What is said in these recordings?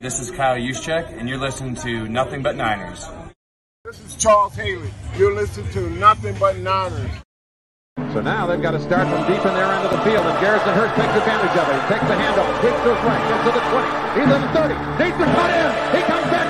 This is Kyle Juszczyk, and you're listening to Nothing But Niners. This is Charles Haley. You're listening to Nothing But Niners. So now they've got to start from deep in their end of the field, and Garrison Hearst takes advantage of it. He takes the handoff, hits to his right, gets to the 20. He's in the 30. Needs to cut in. He comes back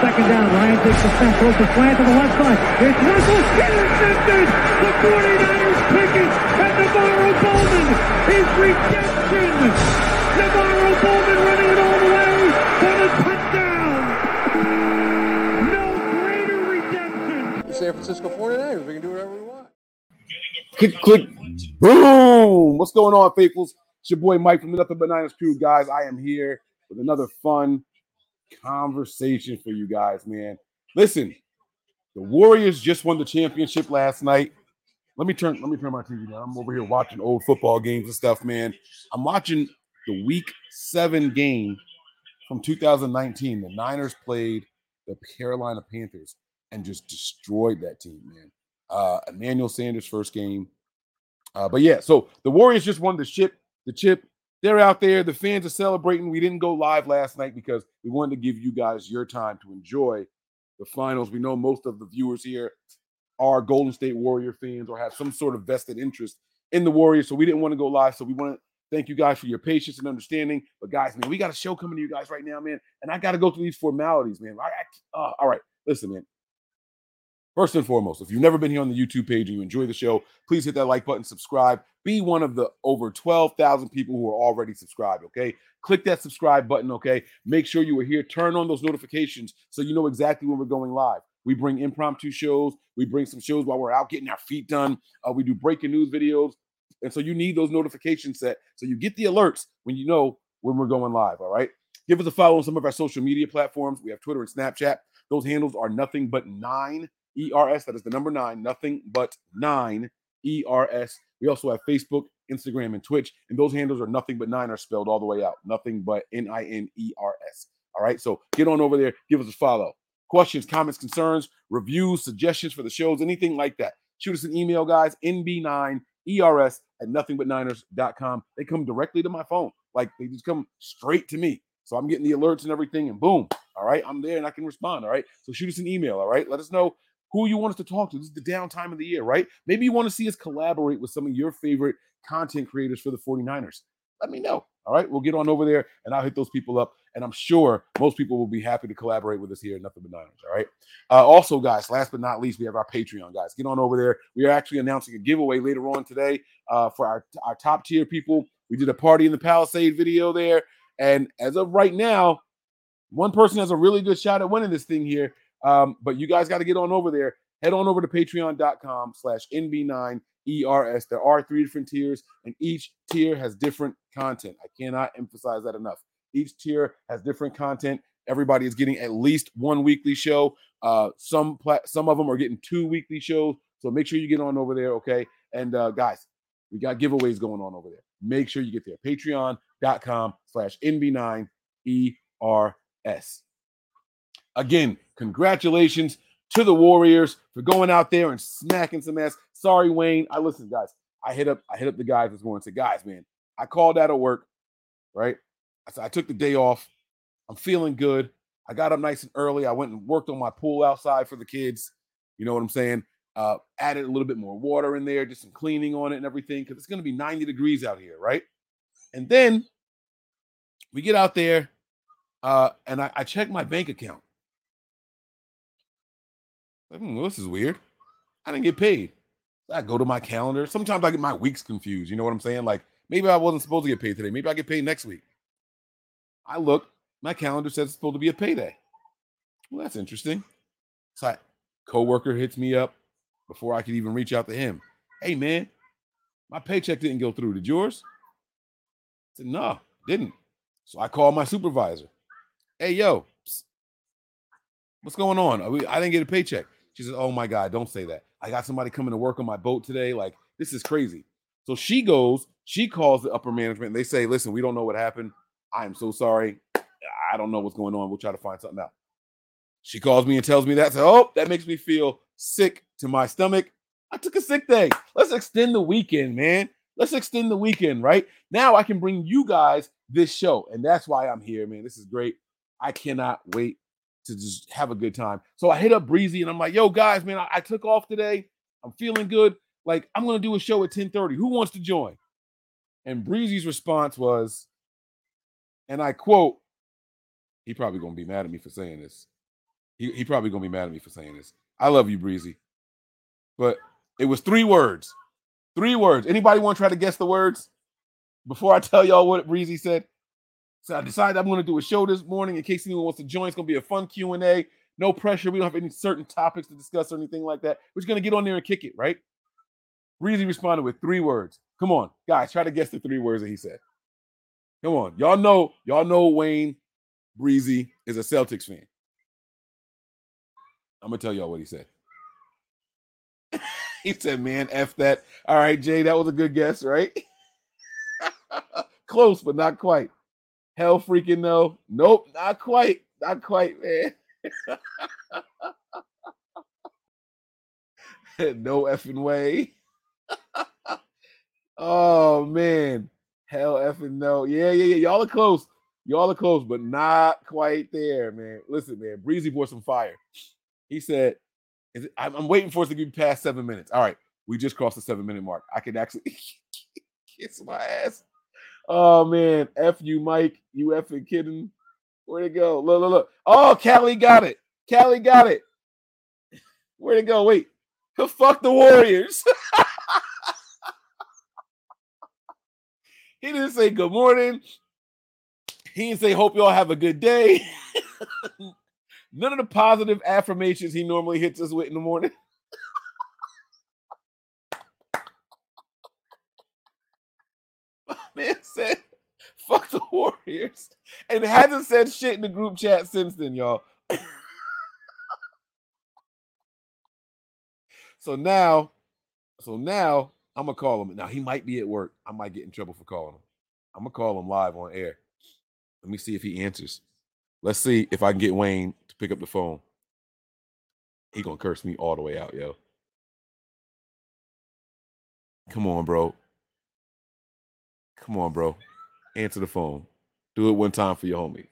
Second down. Ryan takes the snap, throws the slant to the left side. It's Russell intercepted. The 49ers pick it, and NaVorro Bowman is redemption. NaVorro Bowman running it all the way for the touchdown. No greater redemption. San Francisco 49ers. We can do whatever we want. Click, click, boom. What's going on, faithfuls? It's your boy Mike from the Nothing But Niners crew, guys. I am here with another fun conversation for you guys, man. Listen, the Warriors just won the championship last night. Let me turn, let me turn my TV down. I'm over here watching old football games and stuff, man. I'm watching the week seven game from 2019. The Niners played the Carolina Panthers and just destroyed that team, man. Uh, Emmanuel Sanders' first game. Uh, but yeah, so the Warriors just won the ship, the chip. They're out there. The fans are celebrating. We didn't go live last night because we wanted to give you guys your time to enjoy the finals. We know most of the viewers here are Golden State Warrior fans or have some sort of vested interest in the Warriors. So we didn't want to go live. So we want to thank you guys for your patience and understanding. But guys, man, we got a show coming to you guys right now, man. And I got to go through these formalities, man. I, I, uh, all right, listen, man. First and foremost, if you've never been here on the YouTube page and you enjoy the show, please hit that like button, subscribe. Be one of the over 12,000 people who are already subscribed, okay? Click that subscribe button, okay? Make sure you are here. Turn on those notifications so you know exactly when we're going live. We bring impromptu shows. We bring some shows while we're out getting our feet done. Uh, we do breaking news videos. And so you need those notifications set so you get the alerts when you know when we're going live, all right? Give us a follow on some of our social media platforms. We have Twitter and Snapchat. Those handles are nothing but nine ERS. That is the number nine, nothing but nine ERS. We also have Facebook, Instagram, and Twitch. And those handles are nothing but nine are spelled all the way out. Nothing but N I N E R S. All right. So get on over there, give us a follow. Questions, comments, concerns, reviews, suggestions for the shows, anything like that. Shoot us an email, guys. NB9ERS at nothingbutniners.com. They come directly to my phone. Like they just come straight to me. So I'm getting the alerts and everything, and boom. All right. I'm there and I can respond. All right. So shoot us an email. All right. Let us know who you want us to talk to. This is the downtime of the year, right? Maybe you want to see us collaborate with some of your favorite content creators for the 49ers. Let me know. All right. We'll get on over there and I'll hit those people up. And I'm sure most people will be happy to collaborate with us here at Nothing But Niners. All right. Uh, also, guys, last but not least, we have our Patreon, guys. Get on over there. We are actually announcing a giveaway later on today uh, for our, our top tier people. We did a party in the Palisade video there. And as of right now, one person has a really good shot at winning this thing here. Um, but you guys got to get on over there. Head on over to patreon.com slash NB9ERS. There are three different tiers, and each tier has different content. I cannot emphasize that enough. Each tier has different content. Everybody is getting at least one weekly show. Uh, some pla- some of them are getting two weekly shows. So make sure you get on over there, okay? And uh, guys, we got giveaways going on over there. Make sure you get there. Patreon.com slash NB9ERS. Again, congratulations to the Warriors for going out there and smacking some ass. Sorry, Wayne. I listen, guys. I hit up, I hit up the guys this morning and said, guys, man, I called out of work, right? I said, I took the day off. I'm feeling good. I got up nice and early. I went and worked on my pool outside for the kids. You know what I'm saying? Uh, added a little bit more water in there, just some cleaning on it and everything, because it's going to be 90 degrees out here, right? And then we get out there, uh, and I, I check my bank account. Hmm, well, this is weird. I didn't get paid. I go to my calendar. Sometimes I get my weeks confused. You know what I'm saying? Like maybe I wasn't supposed to get paid today. Maybe I get paid next week. I look, my calendar says it's supposed to be a payday. Well, that's interesting. So I, coworker hits me up before I could even reach out to him. Hey man, my paycheck didn't go through. Did yours? I said, no, didn't. So I called my supervisor. Hey yo, what's going on? We, I didn't get a paycheck. She says, Oh my God, don't say that. I got somebody coming to work on my boat today. Like, this is crazy. So she goes, she calls the upper management, and they say, Listen, we don't know what happened. I am so sorry. I don't know what's going on. We'll try to find something out. She calls me and tells me that. So, oh, that makes me feel sick to my stomach. I took a sick day. Let's extend the weekend, man. Let's extend the weekend, right? Now I can bring you guys this show. And that's why I'm here, man. This is great. I cannot wait to just have a good time. So I hit up Breezy and I'm like, yo, guys, man, I, I took off today. I'm feeling good. Like, I'm gonna do a show at 10:30. Who wants to join? And Breezy's response was, and I quote, he probably gonna be mad at me for saying this. He, he probably gonna be mad at me for saying this. I love you, Breezy. But it was three words. Three words. Anybody want to try to guess the words before I tell y'all what Breezy said? So I decided I'm going to do a show this morning in case anyone wants to join. It's going to be a fun Q and A. No pressure. We don't have any certain topics to discuss or anything like that. We're just going to get on there and kick it, right? Breezy responded with three words. Come on, guys, try to guess the three words that he said. Come on, y'all know, y'all know Wayne Breezy is a Celtics fan. I'm gonna tell y'all what he said. he said, "Man, f that." All right, Jay, that was a good guess, right? Close, but not quite. Hell freaking no. Nope, not quite. Not quite, man. no effing way. oh man. Hell effing no. Yeah, yeah, yeah. Y'all are close. Y'all are close, but not quite there, man. Listen, man. Breezy brought some fire. He said, it, I'm, I'm, waiting for us to get past seven minutes. All right. We just crossed the seven minute mark. I can actually kiss my ass. Oh man, F you, Mike. You effing kidding? Where'd it go? Look, look, look. Oh, Callie got it. Callie got it. Where'd it go? Wait. Fuck the Warriors. he didn't say good morning. He didn't say hope y'all have a good day. None of the positive affirmations he normally hits us with in the morning. man said, fuck the And hasn't said shit in the group chat since then, y'all. so now, so now I'm gonna call him. Now he might be at work. I might get in trouble for calling him. I'm gonna call him live on air. Let me see if he answers. Let's see if I can get Wayne to pick up the phone. He gonna curse me all the way out, yo. Come on, bro. Come on, bro. Answer the phone. Do it one time for your homie.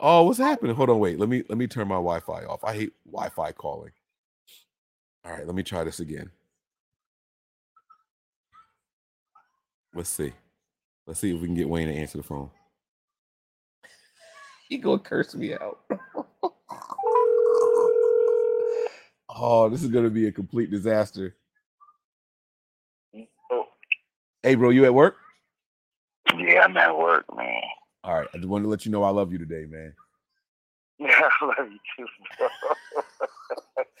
oh, what's happening? Hold on, wait. Let me let me turn my Wi-Fi off. I hate Wi-Fi calling. All right, let me try this again. Let's see. Let's see if we can get Wayne to answer the phone. He gonna curse me out. oh, this is gonna be a complete disaster. Hey, bro, you at work? Yeah, I'm at work, man. All right. I just wanted to let you know I love you today, man. Yeah, I love you too, bro.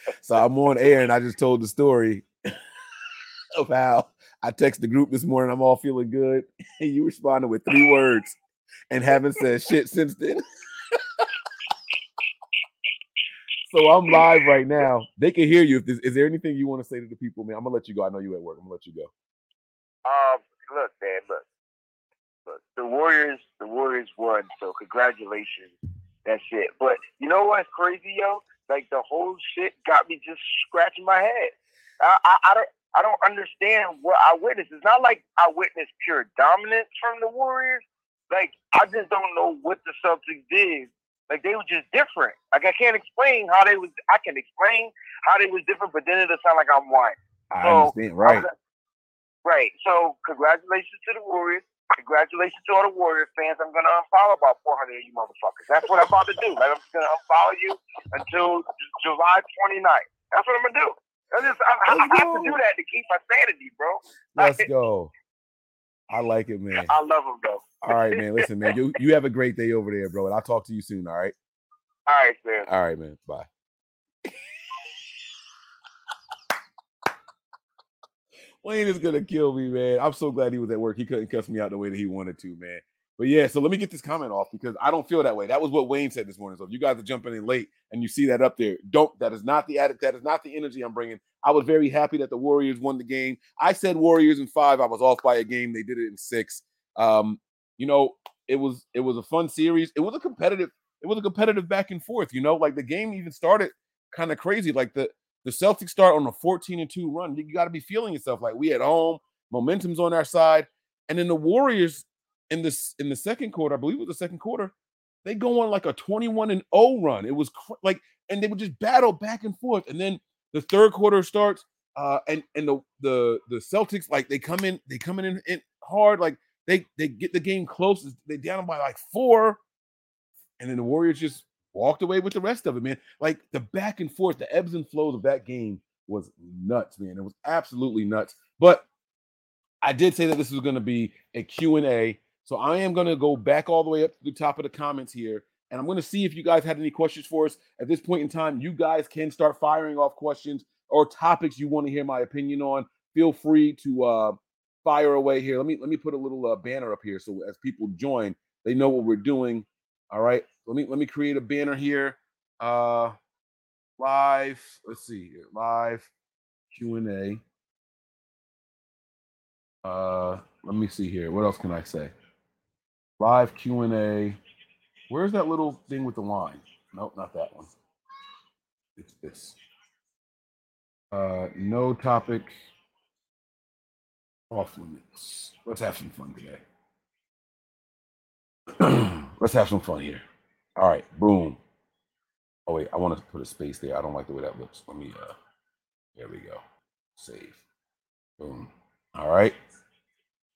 so I'm on air and I just told the story of how I texted the group this morning. I'm all feeling good. And you responded with three words and haven't said shit since then. so I'm live right now. They can hear you. If is there anything you want to say to the people, man? I'm gonna let you go. I know you at work. I'm gonna let you go. Um, look, man, look, look. The Warriors, the Warriors won. So congratulations. That's it. But you know what's crazy, yo? Like the whole shit got me just scratching my head. I, I, I don't, I don't understand what I witnessed. It's not like I witnessed pure dominance from the Warriors. Like I just don't know what the Celtics did. Like they were just different. Like I can't explain how they was. I can explain how they was different, but then it'll sound like I'm whining. I understand, right? Right. So congratulations to the Warriors. Congratulations to all the Warriors fans. I'm gonna unfollow about 400 of you motherfuckers. That's what I'm about to do. Like I'm just gonna unfollow you until July 29th. That's what I'm gonna do. I just I, I, I have to do that to keep my sanity, bro. Let's go. I like it, man. I love him though. All right, man. Listen, man. You you have a great day over there, bro. And I'll talk to you soon. All right. All right, man. All right, man. Bye. Wayne is gonna kill me, man. I'm so glad he was at work. He couldn't cuss me out the way that he wanted to, man. But yeah, so let me get this comment off because I don't feel that way. That was what Wayne said this morning. So if you guys are jumping in late and you see that up there, don't. That is not the addict. That is not the energy I'm bringing. I was very happy that the Warriors won the game. I said Warriors in five. I was off by a game. They did it in six. Um, you know, it was it was a fun series. It was a competitive. It was a competitive back and forth. You know, like the game even started kind of crazy. Like the the Celtics start on a 14 and 2 run. You got to be feeling yourself like we at home, momentum's on our side. And then the Warriors in this in the second quarter, I believe it was the second quarter, they go on like a 21 and 0 run. It was cr- like and they would just battle back and forth. And then the third quarter starts uh and and the the the Celtics like they come in they come in, in hard like they they get the game close. They down by like 4 and then the Warriors just walked away with the rest of it, man. Like the back and forth, the ebbs and flows of that game was nuts, man. It was absolutely nuts. But I did say that this was going to be a Q&A. So I am going to go back all the way up to the top of the comments here and I'm going to see if you guys had any questions for us at this point in time. You guys can start firing off questions or topics you want to hear my opinion on. Feel free to uh, fire away here. Let me let me put a little uh, banner up here so as people join, they know what we're doing. All right. Let me let me create a banner here. Uh live. Let's see here. Live Q&A. Uh let me see here. What else can I say? Live Q&A. Where's that little thing with the line? Nope, not that one. It's this. Uh no topic off limits. Let's have some fun today. Let's have some fun here. All right, boom. Oh wait, I want to put a space there. I don't like the way that looks. Let me uh there we go. Save. Boom. All right.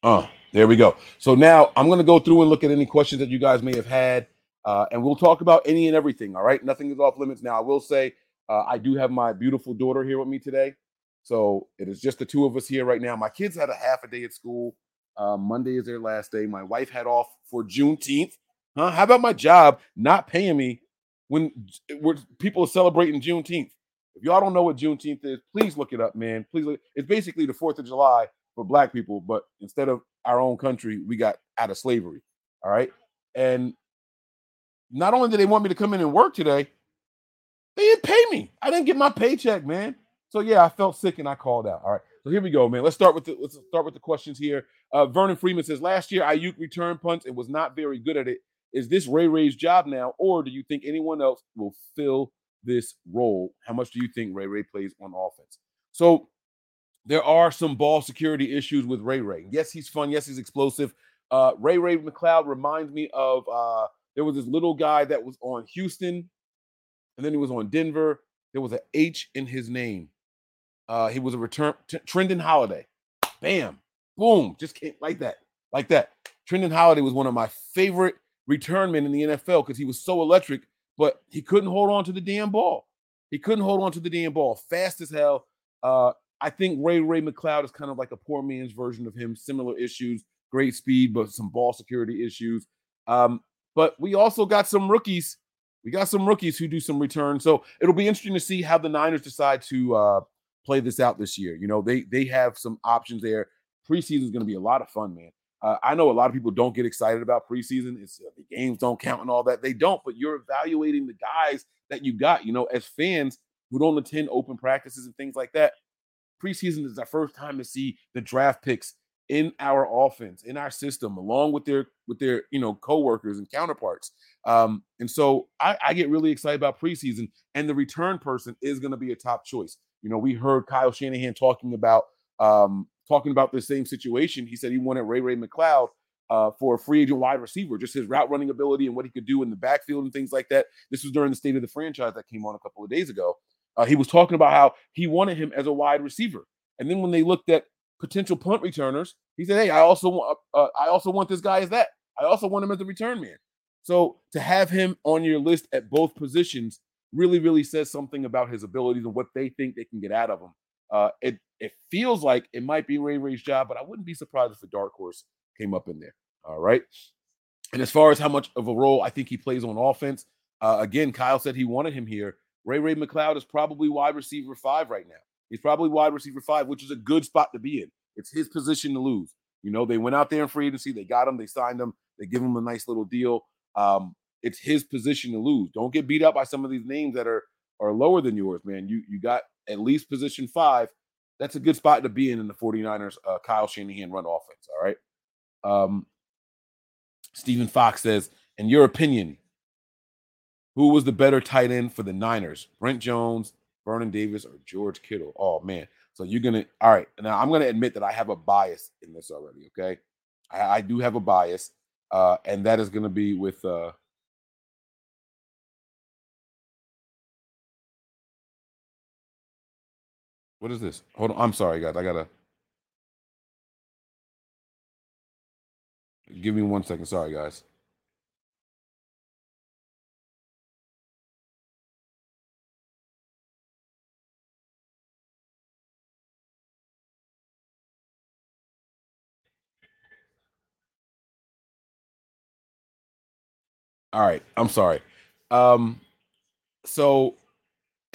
Uh, there we go. So now I'm gonna go through and look at any questions that you guys may have had. Uh, and we'll talk about any and everything. All right. Nothing is off limits. Now, I will say uh, I do have my beautiful daughter here with me today. So it is just the two of us here right now. My kids had a half a day at school. Uh, Monday is their last day. My wife had off for Juneteenth. Huh? How about my job not paying me when we're, people are celebrating Juneteenth? If y'all don't know what Juneteenth is, please look it up, man. Please, look. it's basically the Fourth of July for Black people, but instead of our own country, we got out of slavery. All right, and not only did they want me to come in and work today, they didn't pay me. I didn't get my paycheck, man. So yeah, I felt sick and I called out. All right. So here we go, man. Let's start with the let's start with the questions here. Uh, Vernon Freeman says last year Aiyuk returned punts and was not very good at it. Is this Ray Ray's job now, or do you think anyone else will fill this role? How much do you think Ray Ray plays on offense? So there are some ball security issues with Ray Ray. Yes, he's fun. Yes, he's explosive. Uh, Ray Ray McCloud reminds me of uh, there was this little guy that was on Houston, and then he was on Denver. There was an H in his name. Uh, he was a return t- Trindon Holliday. Bam, boom, just came like that, like that. Trindon Holliday was one of my favorite return men in the NFL because he was so electric, but he couldn't hold on to the damn ball. He couldn't hold on to the damn ball. Fast as hell. Uh, I think Ray Ray McCloud is kind of like a poor man's version of him. Similar issues, great speed, but some ball security issues. Um, but we also got some rookies. We got some rookies who do some returns. So it'll be interesting to see how the Niners decide to uh, play this out this year. You know, they they have some options there. Preseason is going to be a lot of fun, man. Uh, I know a lot of people don't get excited about preseason. It's uh, the games don't count and all that. They don't, but you're evaluating the guys that you got. You know, as fans who don't attend open practices and things like that, preseason is our first time to see the draft picks in our offense, in our system, along with their with their you know coworkers and counterparts. Um, and so I, I get really excited about preseason, and the return person is going to be a top choice. You know, we heard Kyle Shanahan talking about um, talking about the same situation. He said he wanted Ray Ray McCloud uh, for a free agent wide receiver, just his route running ability and what he could do in the backfield and things like that. This was during the state of the franchise that came on a couple of days ago. Uh, he was talking about how he wanted him as a wide receiver, and then when they looked at potential punt returners, he said, "Hey, I also want uh, I also want this guy as that. I also want him as a return man." So to have him on your list at both positions really, really says something about his abilities and what they think they can get out of him. Uh, it it feels like it might be Ray Ray's job, but I wouldn't be surprised if a dark horse came up in there. All right. And as far as how much of a role I think he plays on offense, uh, again, Kyle said he wanted him here. Ray Ray McCloud is probably wide receiver five right now. He's probably wide receiver five, which is a good spot to be in. It's his position to lose. You know, they went out there in free agency, they got him, they signed him, they give him a nice little deal. Um, it's his position to lose. Don't get beat up by some of these names that are are lower than yours, man. You you got at least position five. That's a good spot to be in in the 49ers uh, Kyle Shanahan run offense. All right. Um, Stephen Fox says, in your opinion, who was the better tight end for the Niners? Brent Jones, Vernon Davis, or George Kittle? Oh man. So you're gonna all right. Now I'm gonna admit that I have a bias in this already. Okay. I, I do have a bias. Uh, and that is gonna be with uh What is this? Hold on. I'm sorry, guys. I gotta give me one second. Sorry, guys. All right. I'm sorry. Um, so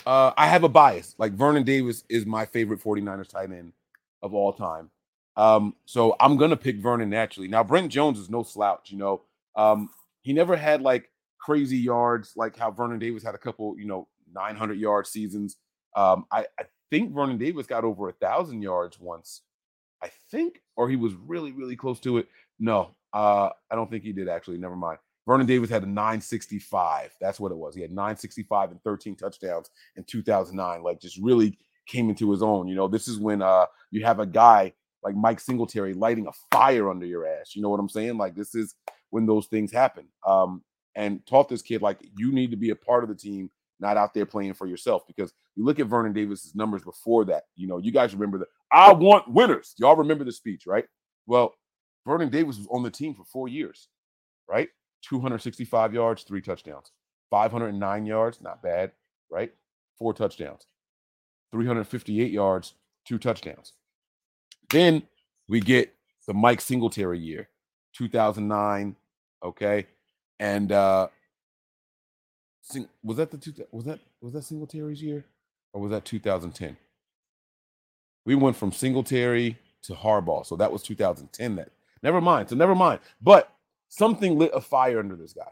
uh, I have a bias. Like Vernon Davis is my favorite 49ers tight end of all time. Um, so I'm gonna pick Vernon naturally. Now Brent Jones is no slouch, you know. Um, he never had like crazy yards like how Vernon Davis had a couple, you know, 900 yard seasons. Um, I, I think Vernon Davis got over a thousand yards once. I think, or he was really, really close to it. No, uh, I don't think he did actually. Never mind. Vernon Davis had a 965. That's what it was. He had 965 and 13 touchdowns in 2009. Like just really came into his own. You know, this is when uh you have a guy like Mike Singletary lighting a fire under your ass. You know what I'm saying? Like this is when those things happen. Um, and taught this kid like you need to be a part of the team, not out there playing for yourself. Because you look at Vernon Davis's numbers before that. You know, you guys remember that I want winners. Y'all remember the speech, right? Well, Vernon Davis was on the team for four years, right? 265 yards, three touchdowns. 509 yards, not bad, right? Four touchdowns. 358 yards, two touchdowns. Then we get the Mike Singletary year, 2009. Okay, and uh sing, was that the two? Was that was that Singletary's year, or was that 2010? We went from Singletary to Harbaugh, so that was 2010. That never mind. So never mind. But something lit a fire under this guy.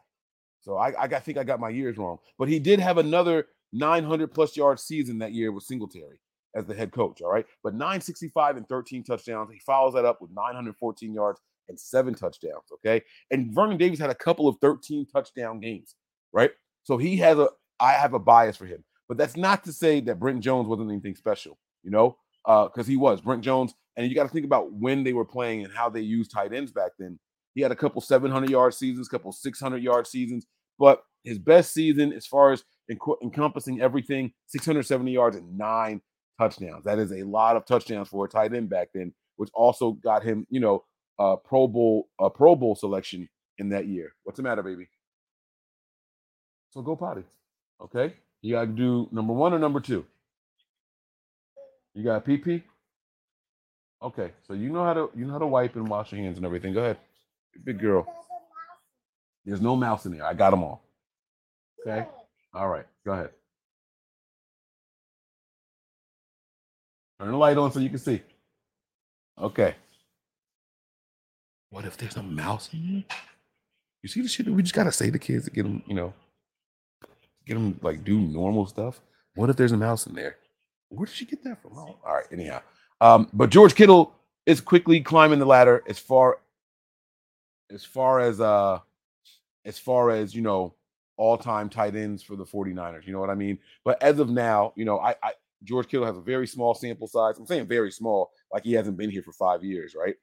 So I, I, think I got my years wrong. But he did have another 900 plus yard season that year with Singletary as the head coach. All right. But 965 and 13 touchdowns. He follows that up with 914 yards and seven touchdowns. Okay. And Vernon Davis had a couple of 13 touchdown games. Right. So he has a, I have a bias for him. But that's not to say that Brent Jones wasn't anything special, you know, because uh, he was. Brent Jones, and you got to think about when they were playing and how they used tight ends back then. He had a couple 700 yard seasons, couple 600 yard seasons, but his best season, as far as encompassing everything, 670 yards and nine touchdowns. That is a lot of touchdowns for a tight end back then, which also got him, you know, a Pro Bowl, a Pro Bowl selection in that year. What's the matter, baby? So go potty. Okay. You gotta do number one or number two. You got PP? Okay, so you know how to you know how to wipe and wash your hands and everything. Go ahead. Big girl. There's no mouse in there. I got them all. Okay. All right. Go ahead. Turn the light on so you can see. Okay. What if there's a mouse in here? You see the shit that we just gotta say to kids to get them, you know, get them like do normal stuff. What if there's a mouse in there? Where did she get that from? Oh, all right. Anyhow, um, but George Kittle is quickly climbing the ladder as far as far as uh as far as you know all-time tight ends for the 49ers you know what i mean? But as of now you know i, I george kittle has a very small sample size. I'm saying very small like he hasn't been here for five years right?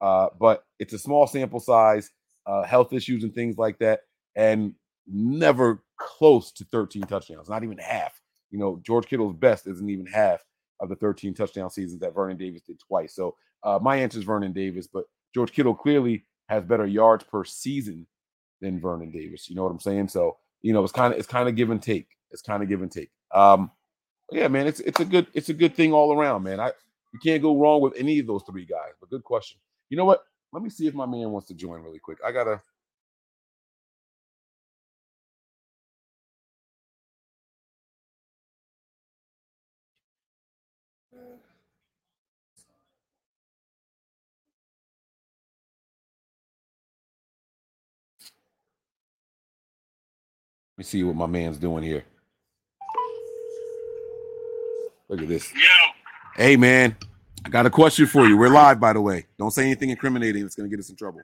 Uh but it's a small sample size uh health issues and things like that and never close to 13 touchdowns not even half. You know george kittle's best isn't even half of the 13 touchdown seasons that vernon davis did twice. So uh my answer is vernon davis but george kittle clearly has better yards per season than Vernon Davis. You know what I'm saying? So, you know, it's kind of it's kind of give and take. it's kind of give and take. Um, yeah, man, it's it's a good it's a good thing all around, man. I you can't go wrong with any of those three guys. But good question. You know what? Let me see if my man wants to join really quick. I gotta. Me see what my man's doing here. Look at this. Yo, Hey, man, I got a question for you. We're live, by the way. Don't say anything incriminating It's going to get us in trouble.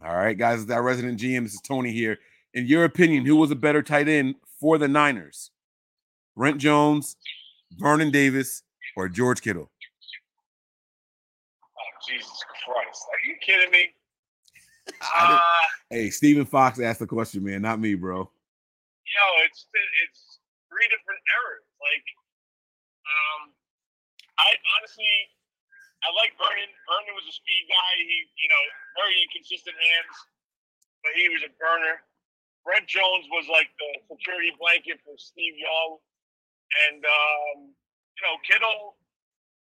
All right, guys, it's our resident GM. This is Tony here. In your opinion, who was a better tight end for the Niners? Brent Jones, Vernon Davis, or George Kittle? oh, Jesus Christ, are you kidding me? Uh, Hey, Stephen Fox asked the question, man, not me, bro. yo, it's it's three different errors. Like, um, I honestly, I like Vernon. Vernon was a speed guy. He, you know, very inconsistent hands, but he was a burner. Brent Jones was like the security blanket for Steve Young, and um, you know, Kittle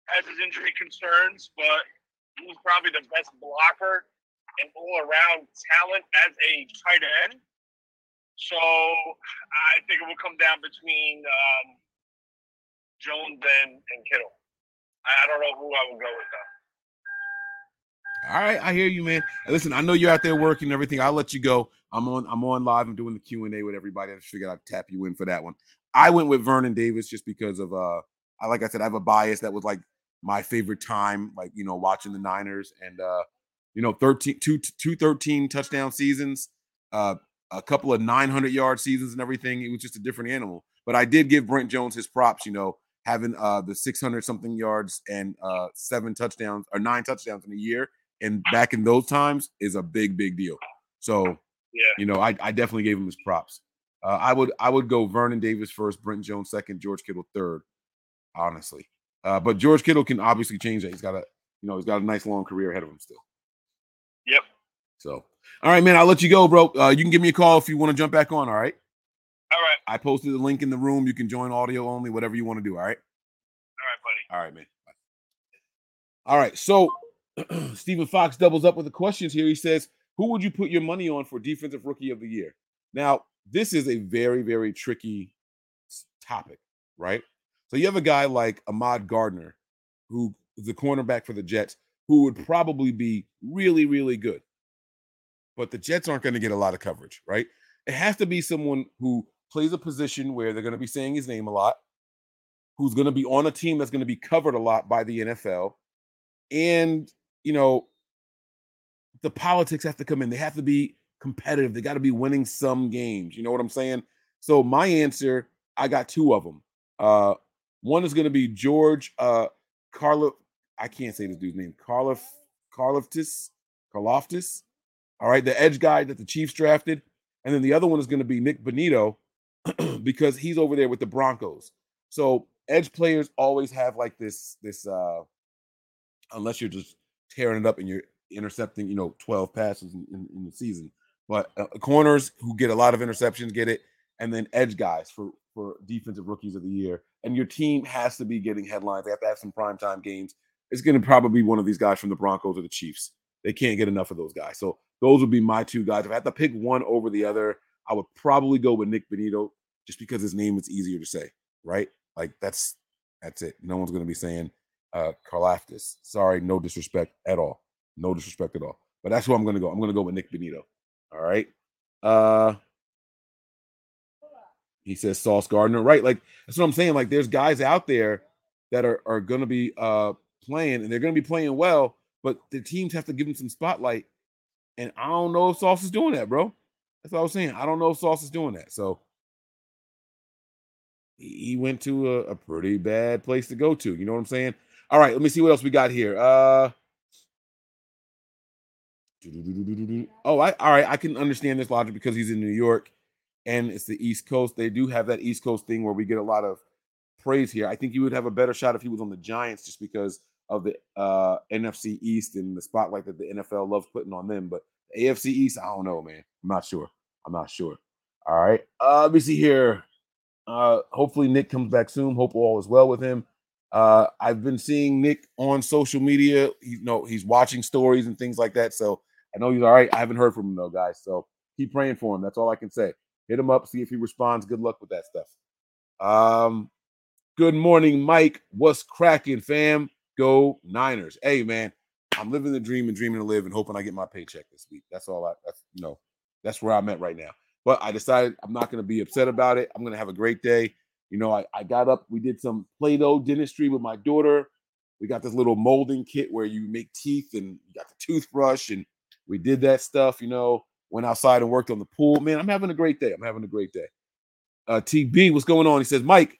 has his injury concerns, but he's probably the best blocker and all-around talent as a tight end. So I think it will come down between um, Jones and, and Kittle. I, don't know who I would go with though. All right, I hear you, man. Listen, I know you're out there working and everything. I'll let you go. I'm on. I'm on live. I'm doing the Q and A with everybody. I figured I'd tap you in for that one. I went with Vernon Davis just because of uh, I like I said, I have a bias that was like my favorite time, like you know, watching the Niners and uh, you know, 13, two, two 13 touchdown seasons, uh, a couple of 900 yard seasons and everything. It was just a different animal. But I did give Brent Jones his props. You know, having uh the 600 something yards and uh seven touchdowns or nine touchdowns in a year and back in those times is a big big deal so Yeah. you know i, I definitely gave him his props uh, i would i would go vernon davis first brent jones second george kittle third honestly uh, but george kittle can obviously change that he's got a you know he's got a nice long career ahead of him still Yep. so all right man i'll let you go bro uh, you can give me a call if you want to jump back on all right All right. i posted the link in the room you can join audio only whatever you want to do all right All right, buddy. All right, man. All right. So Stephen Fox doubles up with the questions here. He says, Who would you put your money on for defensive rookie of the year? Now, this is a very, very tricky topic, right? So you have a guy like Ahmad Gardner, who is the cornerback for the Jets, who would probably be really, really good. But the Jets aren't going to get a lot of coverage, right? It has to be someone who plays a position where they're going to be saying his name a lot, who's going to be on a team that's going to be covered a lot by the NFL. And, you know, the politics have to come in. They have to be competitive. They got to be winning some games. You know what I'm saying? So my answer, I got two of them. Uh one is going to be George uh Carlo I can't say this dude's name. Carlof Carloftis Karloftis. All right, the edge guy that the Chiefs drafted. And then the other one is going to be Nik Bonitto because he's over there with the Broncos. So edge players always have like this this uh unless you're just tearing it up and you're intercepting you know 12 passes in, in, in the season but uh, corners who get a lot of interceptions get it and then edge guys for for defensive rookies of the year and your team has to be getting headlines they have to have some primetime games it's going to probably be one of these guys from the broncos or the chiefs they can't get enough of those guys so those would be my two guys if i had to pick one over the other i would probably go with nik bonitto just because his name is easier to say right like that's that's it no one's going to be saying uh. Sorry, no disrespect at all. No disrespect at all. But that's who I'm gonna go. I'm gonna go with Nik Bonitto. All right. Uh he says Sauce Gardner. Right. Like that's what I'm saying. Like there's guys out there that are, are gonna be uh playing and they're gonna be playing well, but the teams have to give them some spotlight. And I don't know if Sauce is doing that, bro. That's what I was saying. I don't know if Sauce is doing that. So he he went to a, a pretty bad place to go to. You know what I'm saying? All right, let me see what else we got here. Uh Oh, I all right. I can understand this logic because he's in New York and it's the East Coast. They do have that East Coast thing where we get a lot of praise here. I think you would have a better shot if he was on the Giants just because of the uh NFC East and the spotlight that the NFL loves putting on them. But the AFC East, I don't know, man. I'm not sure. I'm not sure. All right. Uh, let me see here. Uh, hopefully Nick comes back soon. Hope all is well with him. Uh, I've been seeing Nick on social media. You know, he's watching stories and things like that. So I know he's all right. I haven't heard from him though, guys. So keep praying for him. That's all I can say. Hit him up, see if he responds. Good luck with that stuff. Um, good morning, Mike. What's cracking, fam? Go Niners. Hey, man, I'm living the dream and dreaming to live and hoping I get my paycheck this week. That's all I, that's, you know, that's where I'm at right now. But I decided I'm not going to be upset about it. I'm going to have a great day. You know, I, I got up, we did some Play Doh dentistry with my daughter. We got this little molding kit where you make teeth and you got the toothbrush, and we did that stuff, you know, went outside and worked on the pool. Man, I'm having a great day. I'm having a great day. Uh, TB, what's going on? He says, Mike,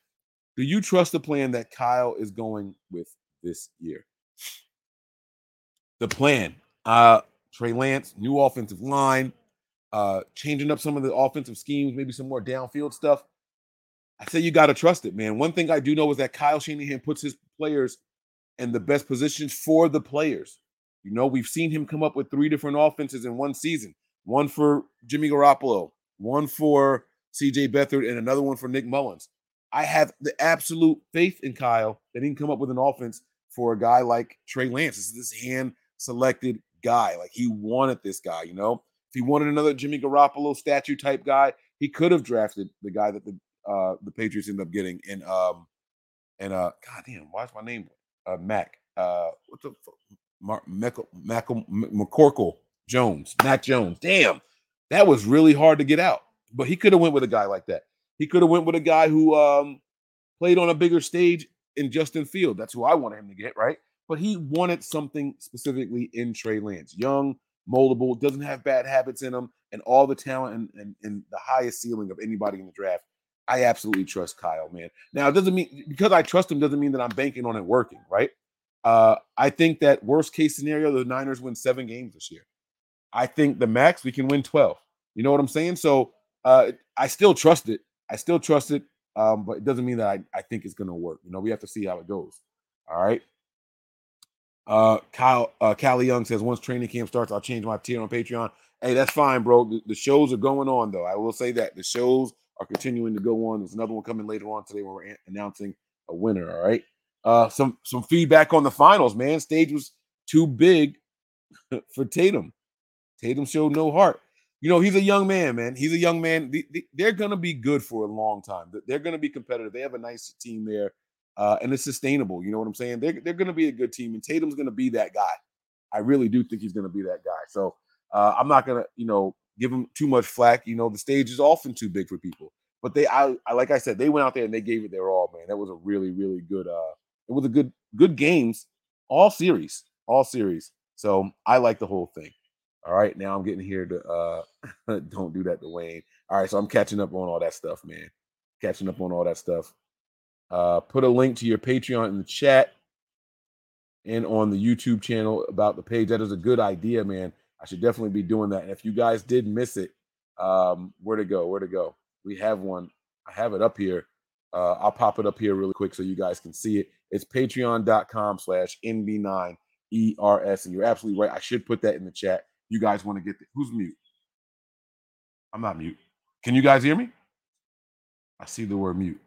do you trust the plan that Kyle is going with this year? The plan, uh, Trey Lance, new offensive line, uh, changing up some of the offensive schemes, maybe some more downfield stuff. I say you got to trust it, man. One thing I do know is that Kyle Shanahan puts his players in the best positions for the players. You know, we've seen him come up with three different offenses in one season one for Jimmy Garoppolo, one for CJ Beathard, and another one for Nick Mullens. I have the absolute faith in Kyle that he can come up with an offense for a guy like Trey Lance. This is this hand selected guy. Like he wanted this guy, you know. If he wanted another Jimmy Garoppolo statue type guy, he could have drafted the guy that the uh the Patriots ended up getting in um and uh god damn, why is my name uh Mac? Uh what the? Mark Michael McCorkle Jones, Mac Jones. Damn, that was really hard to get out. But he could have went with a guy like that. He could have went with a guy who um played on a bigger stage in Justin Field. That's who I wanted him to get, right? But he wanted something specifically in Trey Lance. Young, moldable, doesn't have bad habits in him, and all the talent and, and, and the highest ceiling of anybody in the draft. I absolutely trust Kyle, man. Now, it doesn't mean because I trust him doesn't mean that I'm banking on it working, right? Uh, I think that worst case scenario, the Niners win seven games this year. I think the max we can win 12. You know what I'm saying? So uh, I still trust it. I still trust it, um, but it doesn't mean that I, I think it's going to work. You know, we have to see how it goes. All right. Uh, Kyle, uh, Callie Young says, once training camp starts, I'll change my tier on Patreon. Hey, that's fine, bro. The, the, shows are going on, though. I will say that the shows are continuing to go on. There's another one coming later on today where we're a- announcing a winner. All right. Uh, some some feedback on the finals, man. Stage was too big for Tatum. Tatum showed no heart. You know, he's a young man, man. He's a young man. They're going to be good for a long time. They're going to be competitive. They have a nice team there, uh, and it's sustainable. You know what I'm saying? They're, they're going to be a good team, and Tatum's going to be that guy. I really do think he's going to be that guy. So uh, I'm not going to, you know, give him too much flack. You know, the stage is often too big for people. But they, I, I like I said, they went out there and they gave it their all, man. That was a really, really good. uh It was a good, good games, all series, all series. So I like the whole thing. All right, now I'm getting here to uh don't do that to Wayne. All right, so I'm catching up on all that stuff, man. Catching up on all that stuff. Uh put a link to your Patreon in the chat and on the YouTube channel about the page. That is a good idea, man. I should definitely be doing that. And if you guys did miss it, um, where to go? Where to go? We have one. I have it up here. Uh, I'll pop it up here really quick so you guys can see it. It's patreon.com slash NB9ERS. And you're absolutely right. I should put that in the chat you guys want to get the, who's mute? I'm not mute. Can you guys hear me? I see the word mute.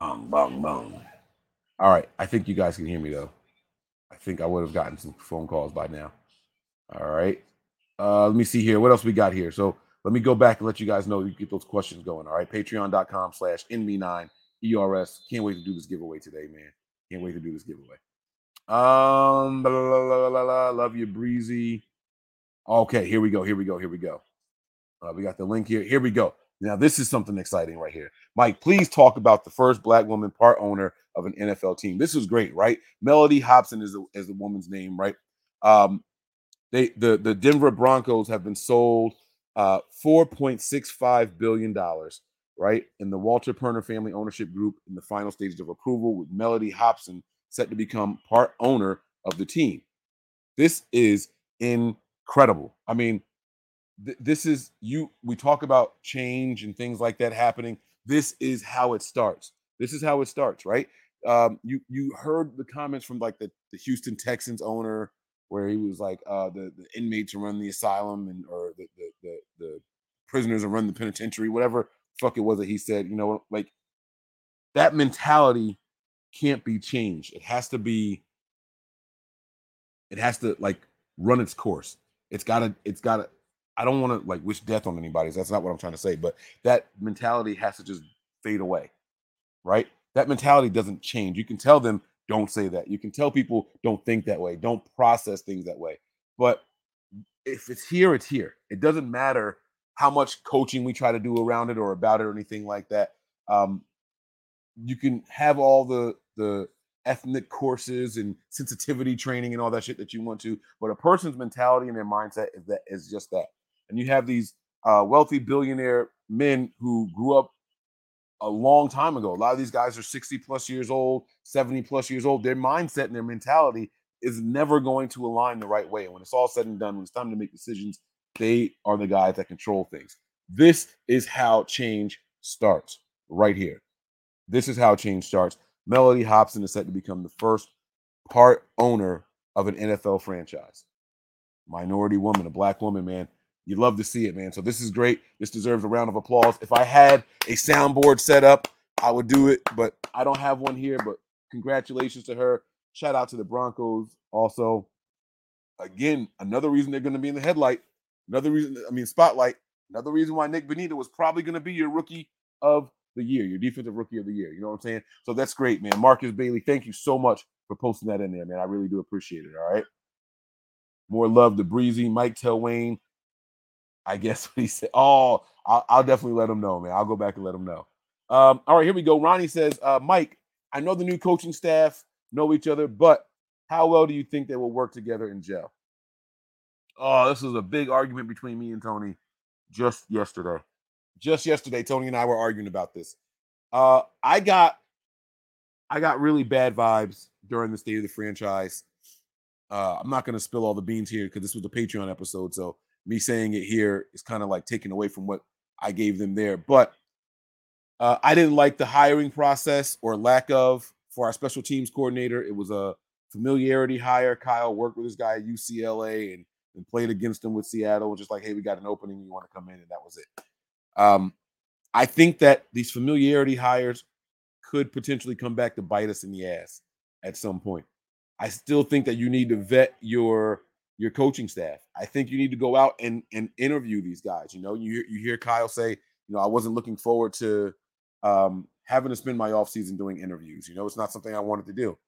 Bong, bong, bong. All right. I think you guys can hear me though. I think I would have gotten some phone calls by now. All right. Uh, let me see here. What else we got here? So let me go back and let you guys know you get those questions going. All right. Patreon.com slash NB9 ERS. Can't wait to do this giveaway today, man. Can't wait to do this giveaway. Um, blah, blah, blah, love you, Breezy. Okay, here we go. Here we go. Here we go. Uh, we got the link here. Here we go. Now, this is something exciting right here. Mike, please talk about the first black woman part owner of an NFL team. This is great, right? Mellody Hobson is the, is the woman's name, right? Um, they the the Denver Broncos have been sold uh, $4.65 billion, right? In the Walton-Penner family ownership group in the final stages of approval with Mellody Hobson set to become part owner of the team. This is incredible. I mean, th- this is you. We talk about change and things like that happening. This is how it starts. This is how it starts, right? Um, you you heard the comments from like the, the Houston Texans owner where he was like, uh, the, the inmates run the asylum and or the the, the, prisoners prisoners run the penitentiary, whatever fuck it was that he said, you know, like that mentality can't be changed. It has to be, it has to like run its course. It's gotta, it's gotta, I don't want to like wish death on anybody. That's not what I'm trying to say, but that mentality has to just fade away, right? That mentality doesn't change. You can tell them, don't say that. You can tell people, don't think that way, don't process things that way. But if it's here, it's here. It doesn't matter how much coaching we try to do around it or about it or anything like that. Um, you can have all the the ethnic courses and sensitivity training and all that shit that you want to, but a person's mentality and their mindset is that is just that. And you have these uh, wealthy billionaire men who grew up a long time ago. A lot of these guys are 60 plus years old, 70 plus years old. Their mindset and their mentality is never going to align the right way. And when it's all said and done, when it's time to make decisions, they are the guys that control things. This is how change starts right here. This is how change starts. Mellody Hobson is set to become the first part owner of an NFL franchise. Minority woman, a black woman, man. You love to see it, man. So this is great. This deserves a round of applause. If I had a soundboard set up, I would do it, but I don't have one here. But congratulations to her. Shout out to the Broncos. Also, again, another reason they're going to be in the headlight. Another reason, I mean, spotlight. Another reason why Nik Bonitto was probably going to be your rookie of the year, your defensive rookie of the year. You know what I'm saying? So that's great, man. Marcus Bailey, thank you so much for posting that in there, man. I really do appreciate it. All right. More love to Breezy, Mike Telwain. I guess what he said. Oh, I'll, I'll, definitely let him know, man. I'll go back and let him know. Um, all right, here we go. Ronnie says, uh, Mike, I know the new coaching staff know each other, but how well do you think they will work together in gel? Oh, this was a big argument between me and Tony just yesterday. Just yesterday, Tony and I were arguing about this. Uh, I got I got really bad vibes during the state of the franchise. Uh, I'm not going to spill all the beans here because this was a Patreon episode, so me saying it here is kind of like taken away from what I gave them there. But uh, I didn't like the hiring process or lack of for our special teams coordinator. It was a familiarity hire. Kyle worked with this guy at UCLA and and played against him with Seattle, just like, hey, we got an opening, you want to come in, and that was it. Um, I think that these familiarity hires could potentially come back to bite us in the ass at some point. I still think that you need to vet your your coaching staff. I think you need to go out and and interview these guys. You know, you you hear Kyle say, you know, I wasn't looking forward to um, having to spend my off season doing interviews. You know, it's not something I wanted to do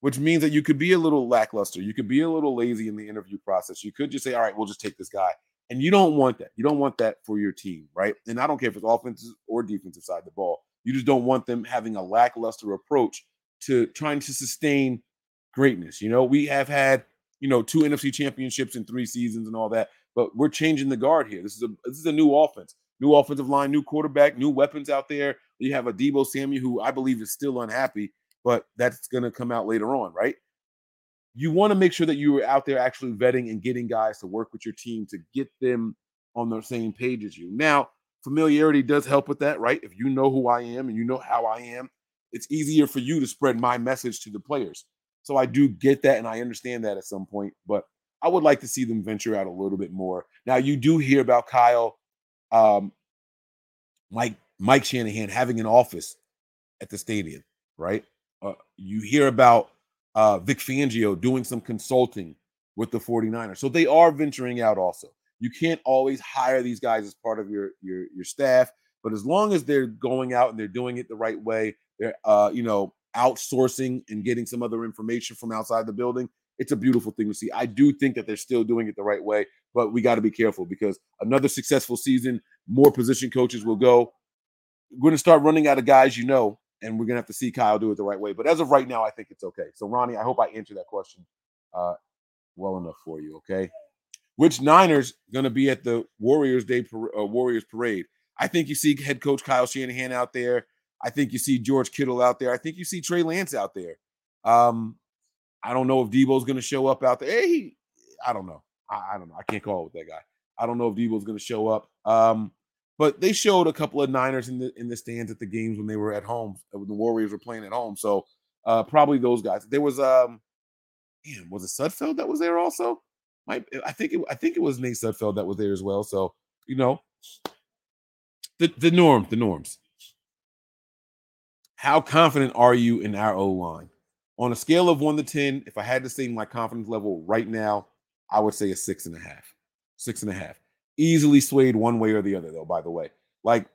which means that you could be a little lackluster. You could be a little lazy in the interview process. You could just say, all right, we'll just take this guy. And you don't want that. You don't want that for your team, right? And I don't care if it's offensive or defensive side of the ball. You just don't want them having a lackluster approach to trying to sustain greatness. You know, we have had, you know, two NFC championships in three seasons and all that, but we're changing the guard here. This is a this is a new offense, new offensive line, new quarterback, new weapons out there. You have a Deebo Samuel who I believe is still unhappy but that's going to come out later on, right? You want to make sure that you are out there actually vetting and getting guys to work with your team to get them on the same page as you. Now, familiarity does help with that, right? If you know who I am and you know how I am, it's easier for you to spread my message to the players. So I do get that and I understand that at some point, but I would like to see them venture out a little bit more. Now you do hear about Kyle, um, Mike Mike Shanahan having an office at the stadium, right? Uh, you hear about uh, Vic Fangio doing some consulting with the 49ers. So they are venturing out also. You can't always hire these guys as part of your your your staff, but as long as they're going out and they're doing it the right way, they're uh, you know, outsourcing and getting some other information from outside the building, it's a beautiful thing to see. I do think that they're still doing it the right way, but we got to be careful because another successful season, more position coaches will go. Going to start running out of guys you know and we're gonna have to see Kyle do it the right way. But as of right now, I think it's okay. So Ronnie, I hope I answered that question uh, well enough for you. Okay, which Niners gonna be at the Warriors Day uh, Warriors parade? I think you see head coach Kyle Shanahan out there. I think you see George Kittle out there. I think you see Trey Lance out there. Um, I don't know if Deebo's gonna show up out there. Hey, I don't know. I, I don't know. I can't call it with that guy. I don't know if Deebo's gonna show up. Um, but they showed a couple of Niners in the in the stands at the games when they were at home uh, when the Warriors were playing at home. So uh, probably those guys. There was um, damn, was it Sudfeld that was there also? Might I think it I think it was Nate Sudfeld that was there as well. So you know, the the norm, the norms. How confident are you in our O line? On a scale of one to ten, if I had to say my confidence level right now, I would say a six and a half. Six and a half. Easily swayed one way or the other, though, by the way. Like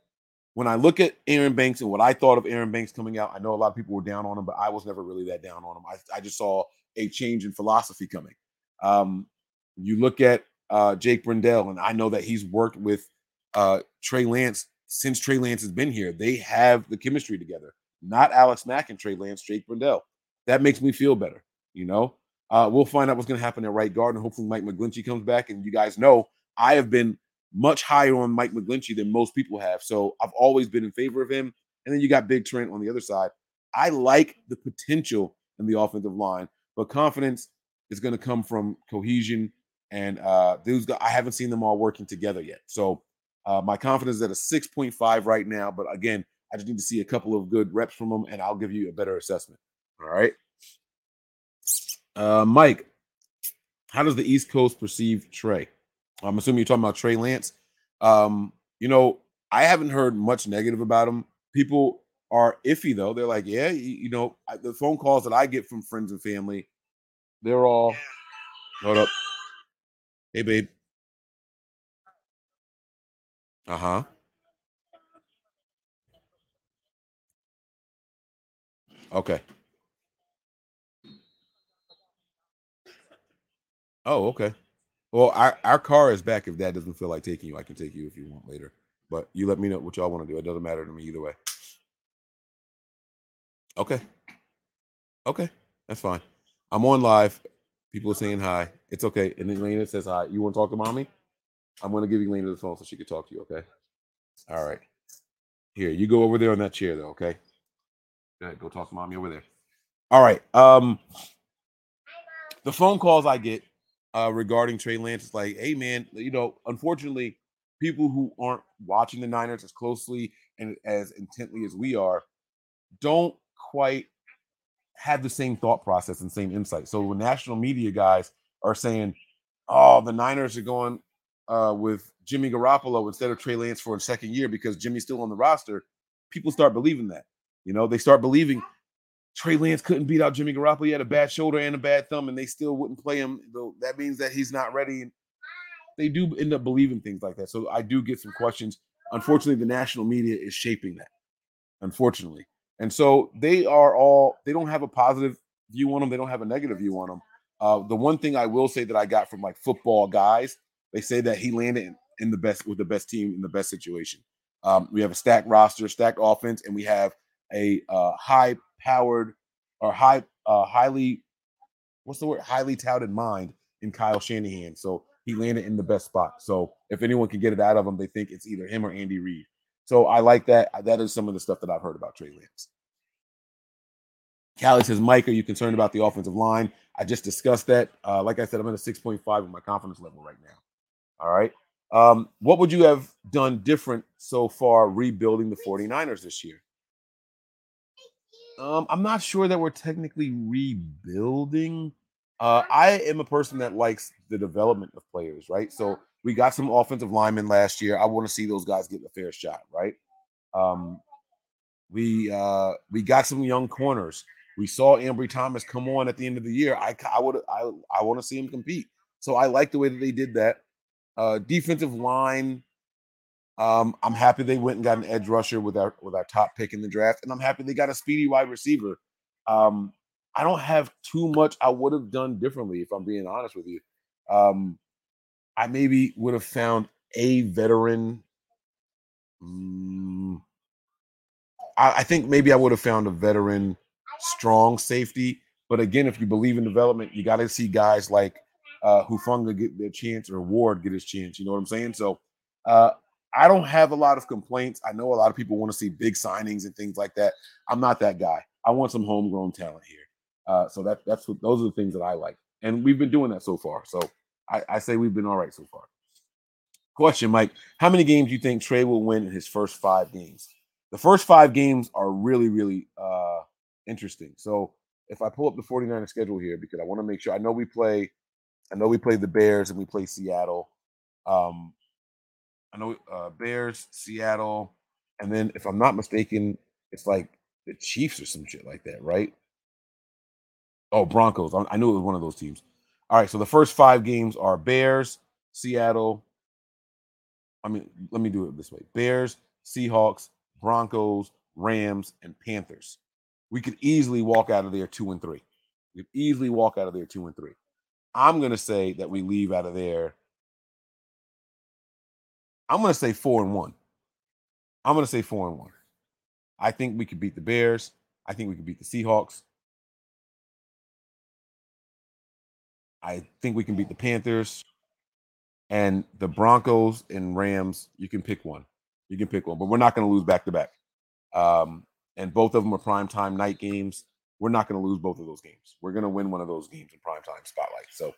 when I look at Aaron Banks and what I thought of Aaron Banks coming out, I know a lot of people were down on him, but I was never really that down on him. I, I just saw a change in philosophy coming. Um, you look at uh, Jake Brendel, and I know that he's worked with uh, Trey Lance since Trey Lance has been here. They have the chemistry together. Not Alex Mack and Trey Lance, Jake Brendel. That makes me feel better. You know, uh, we'll find out what's going to happen at right guard, and hopefully Mike McGlinchey comes back. And you guys know I have been much higher on Mike McGlinchey than most people have, so I've always been in favor of him. And then you got Big Trent on the other side. I like the potential in the offensive line, but confidence is going to come from cohesion. And uh, those guys, I haven't seen them all working together yet. So uh, my confidence is at a 6.5 right now. But again, I just need to see a couple of good reps from them, and I'll give you a better assessment. All right. Uh, Mike, how does the East Coast perceive Trey? I'm assuming you're talking about Trey Lance. Um, you know, I haven't heard much negative about him. People are iffy though. They're like, yeah, you, you know, I, the phone calls that I get from friends and family, they're all, hold up. Hey, babe. Uh huh. Okay. Oh, okay. Well, our, our car is back. If Dad doesn't feel like taking you, I can take you if you want later. But you let me know what y'all want to do. It doesn't matter to me either way. Okay. Okay. That's fine. I'm on live. People are saying hi. It's okay. And then Lena says hi. You want to talk to mommy? I'm going to give you Lena the phone so she can talk to you. Okay. All right. Here, you go over there on that chair, though. Okay. Go ahead. Go talk to mommy over there. All right. Um, the phone calls I get uh, regarding Trey Lance is like, hey man, you know, unfortunately, people who aren't watching the Niners as closely and as intently as we are don't quite have the same thought process and same insight. So when national media guys are saying, "Oh, the Niners are going uh, with Jimmy Garoppolo instead of Trey Lance for a second year because Jimmy's still on the roster," people start believing that. You know, they start believing Trey Lance couldn't beat out Jimmy Garoppolo. He had a bad shoulder and a bad thumb, and they still wouldn't play him. Though that means that he's not ready. They do end up believing things like that. So I do get some questions. Unfortunately, the national media is shaping that. Unfortunately, and so they are all they don't have a positive view on them. They don't have a negative view on them. Uh, the one thing I will say that I got from like football guys, they say that he landed in, in the best with the best team in the best situation. Um, we have a stacked roster, stacked offense, and we have a uh, high powered or high uh highly what's the word highly touted mind in Kyle Shanahan. So he landed in the best spot. So if anyone can get it out of him, they think it's either him or Andy Reid. So I like that. That is some of the stuff that I've heard about Trey Lance. Callie says, Mike, are you concerned about the offensive line? I just discussed that. Uh, like I said, I'm at a 6.5 with my confidence level right now. All right. Um, what would you have done different so far rebuilding the 49ers this year? Um, I'm not sure that we're technically rebuilding. Uh, I am a person that likes the development of players, right? So we got some offensive linemen last year. I want to see those guys get a fair shot, right? Um, we uh, we got some young corners. We saw Ambry Thomas come on at the end of the year. I I would I I want to see him compete. So I like the way that they did that. Uh, defensive line. Um, I'm happy they went and got an edge rusher with our with our top pick in the draft, and I'm happy they got a speedy wide receiver. Um, I don't have too much I would have done differently if I'm being honest with you. Um, I maybe would have found a veteran. Mm, I, I think maybe I would have found a veteran strong safety. But again, if you believe in development, you got to see guys like uh, Hufanga get their chance or Ward get his chance. You know what I'm saying? So uh, I don't have a lot of complaints. I know a lot of people want to see big signings and things like that. I'm not that guy. I want some homegrown talent here. Uh, so that that's what those are the things that I like, and we've been doing that so far. So I, I say we've been all right so far. Question, Mike. How many games do you think Trey will win in his first five games? The first five games are really, really uh interesting. So if I pull up the 49er schedule here, because I want to make sure I know we play, I know we play the Bears and we play Seattle. Um I know uh Bears, Seattle, and then if I'm not mistaken, it's like the Chiefs or some shit like that, right? Oh, Broncos. I I knew it was one of those teams. All right, so the first five games are Bears, Seattle. I mean, let me do it this way: Bears, Seahawks, Broncos, Rams, and Panthers. We could easily walk out of there two and three. We could easily walk out of there two and three. I'm gonna say that we leave out of there. I'm gonna say four and one. I'm gonna say four and one. I think we could beat the Bears. I think we could beat the Seahawks. I think we can beat the Panthers and the Broncos and Rams. You can pick one. You can pick one, but we're not going to lose back to back. Um, and both of them are prime time night games. We're not going to lose both of those games. We're going to win one of those games in prime time spotlight. So,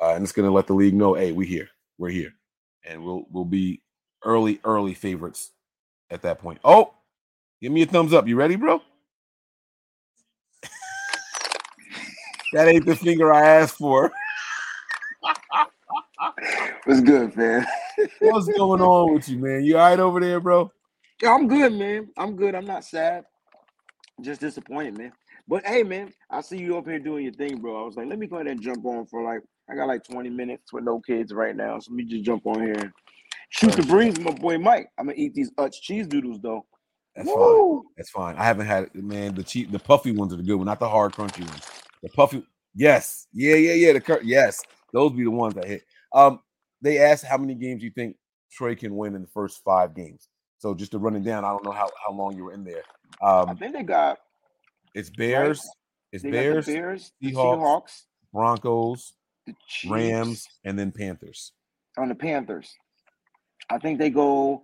uh, and it's going to let the league know, hey, we're here, we're here, and we'll we'll be early early favorites at that point. Oh, give me a thumbs up. You ready, bro? that ain't the finger I asked for. What's good, man? What's going on with you, man? You all right over there, bro? Yeah, I'm good, man. I'm good. I'm not sad. Just disappointed, man. But hey, man, I see you up here doing your thing, bro. I was like, let me go ahead and jump on for like, I got like 20 minutes with no kids right now. So let me just jump on here shoot the breeze my boy Mike. I'm gonna eat these Utz cheese doodles though. That's Woo! fine. That's fine. I haven't had it, man. The cheap, the puffy ones are the good one, not the hard crunchy ones. The puffy, yes, yeah, yeah, yeah. The cur- yes, those be the ones that hit. Um, they asked how many games you think Trey can win in the first five games. So just to run it down, I don't know how, how long you were in there. Um, I think they got it's Bears, it's they Bears, Bears, the Seahawks, Seahawks, Broncos, the Rams, and then Panthers. on the Panthers. I think they go.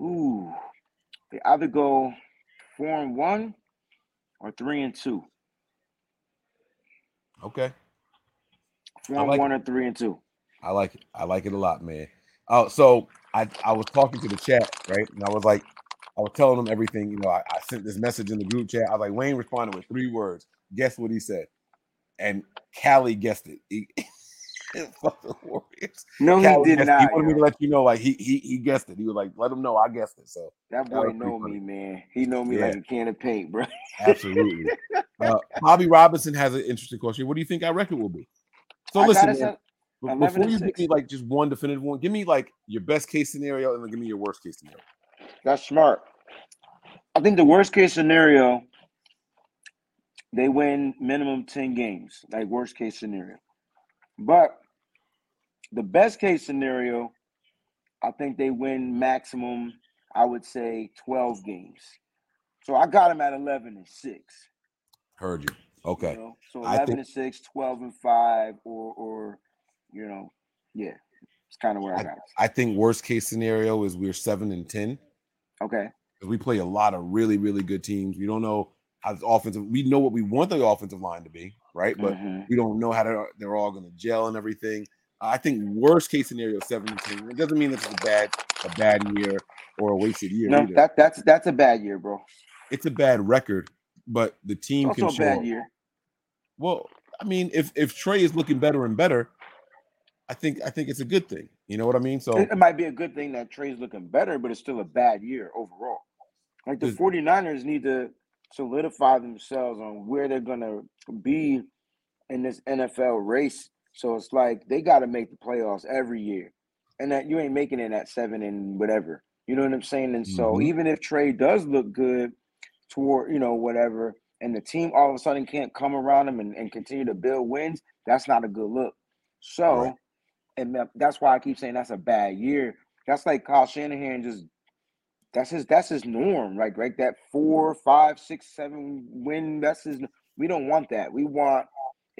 Ooh, they either go four and one or three and two. Okay, Four like one or three and two. I like it. I like it a lot, man. Oh, so I I was talking to the chat, right? And I was like, I was telling them everything. You know, I, I sent this message in the group chat. I was like, Wayne responded with three words. Guess what he said? And Callie guessed it. He, Warriors. No, he did not. it. He wanted me to let you know, like he he he guessed it. He was like, let him know I guessed it. So That that boy pretty know funny. me, man. He know me Yeah. like a can of paint, bro. Absolutely. uh, Bobby Robinson has an interesting question. What do you think our record will be? So I listen, man, 11 before you give me like just one definitive one, give me like your best case scenario and then give me your worst case scenario. That's smart. I think the worst case scenario, they win minimum 10 games, like worst case scenario. But the best case scenario, I think they win maximum, I would say 12 games. So I got them at 11 and 6. Heard you. You Okay. know? So I 11 think- and 6, 12 and 5, or, or you know, yeah, it's kind of where I got it. I think worst case scenario is we're seven and ten Okay. because we play a lot of really really good teams. We don't know how the offensive. We know what we want the offensive line to be, right? But Mhm. we don't know how they're, they're all going to gel and everything. I think worst case scenario is seven and ten. It doesn't mean it's a bad a bad year or a wasted year No, either. that that's that's a bad year, bro. it's a bad record, but the team It's can also a show. bad up. year. Well, I mean, if if Trey is looking better and better, I think I think it's a good thing. You know what I mean? So It, it might be a good thing that Trey's looking better, but it's still a bad year overall. Like the Does- 49ers need to solidify themselves on where they're gonna be in this NFL race. So it's like they gotta make the playoffs every year. And that you ain't making it at seven and whatever. You know what I'm saying? And so Mhm. even if Trey does look good toward, you know, whatever, and the team all of a sudden can't come around him and, and continue to build wins, that's not a good look. So Right. and that's why I keep saying that's a bad year. That's like Kyle Shanahan just that's his that's his norm, like right? That four, five, six, seven win. That's his. We don't want that. We want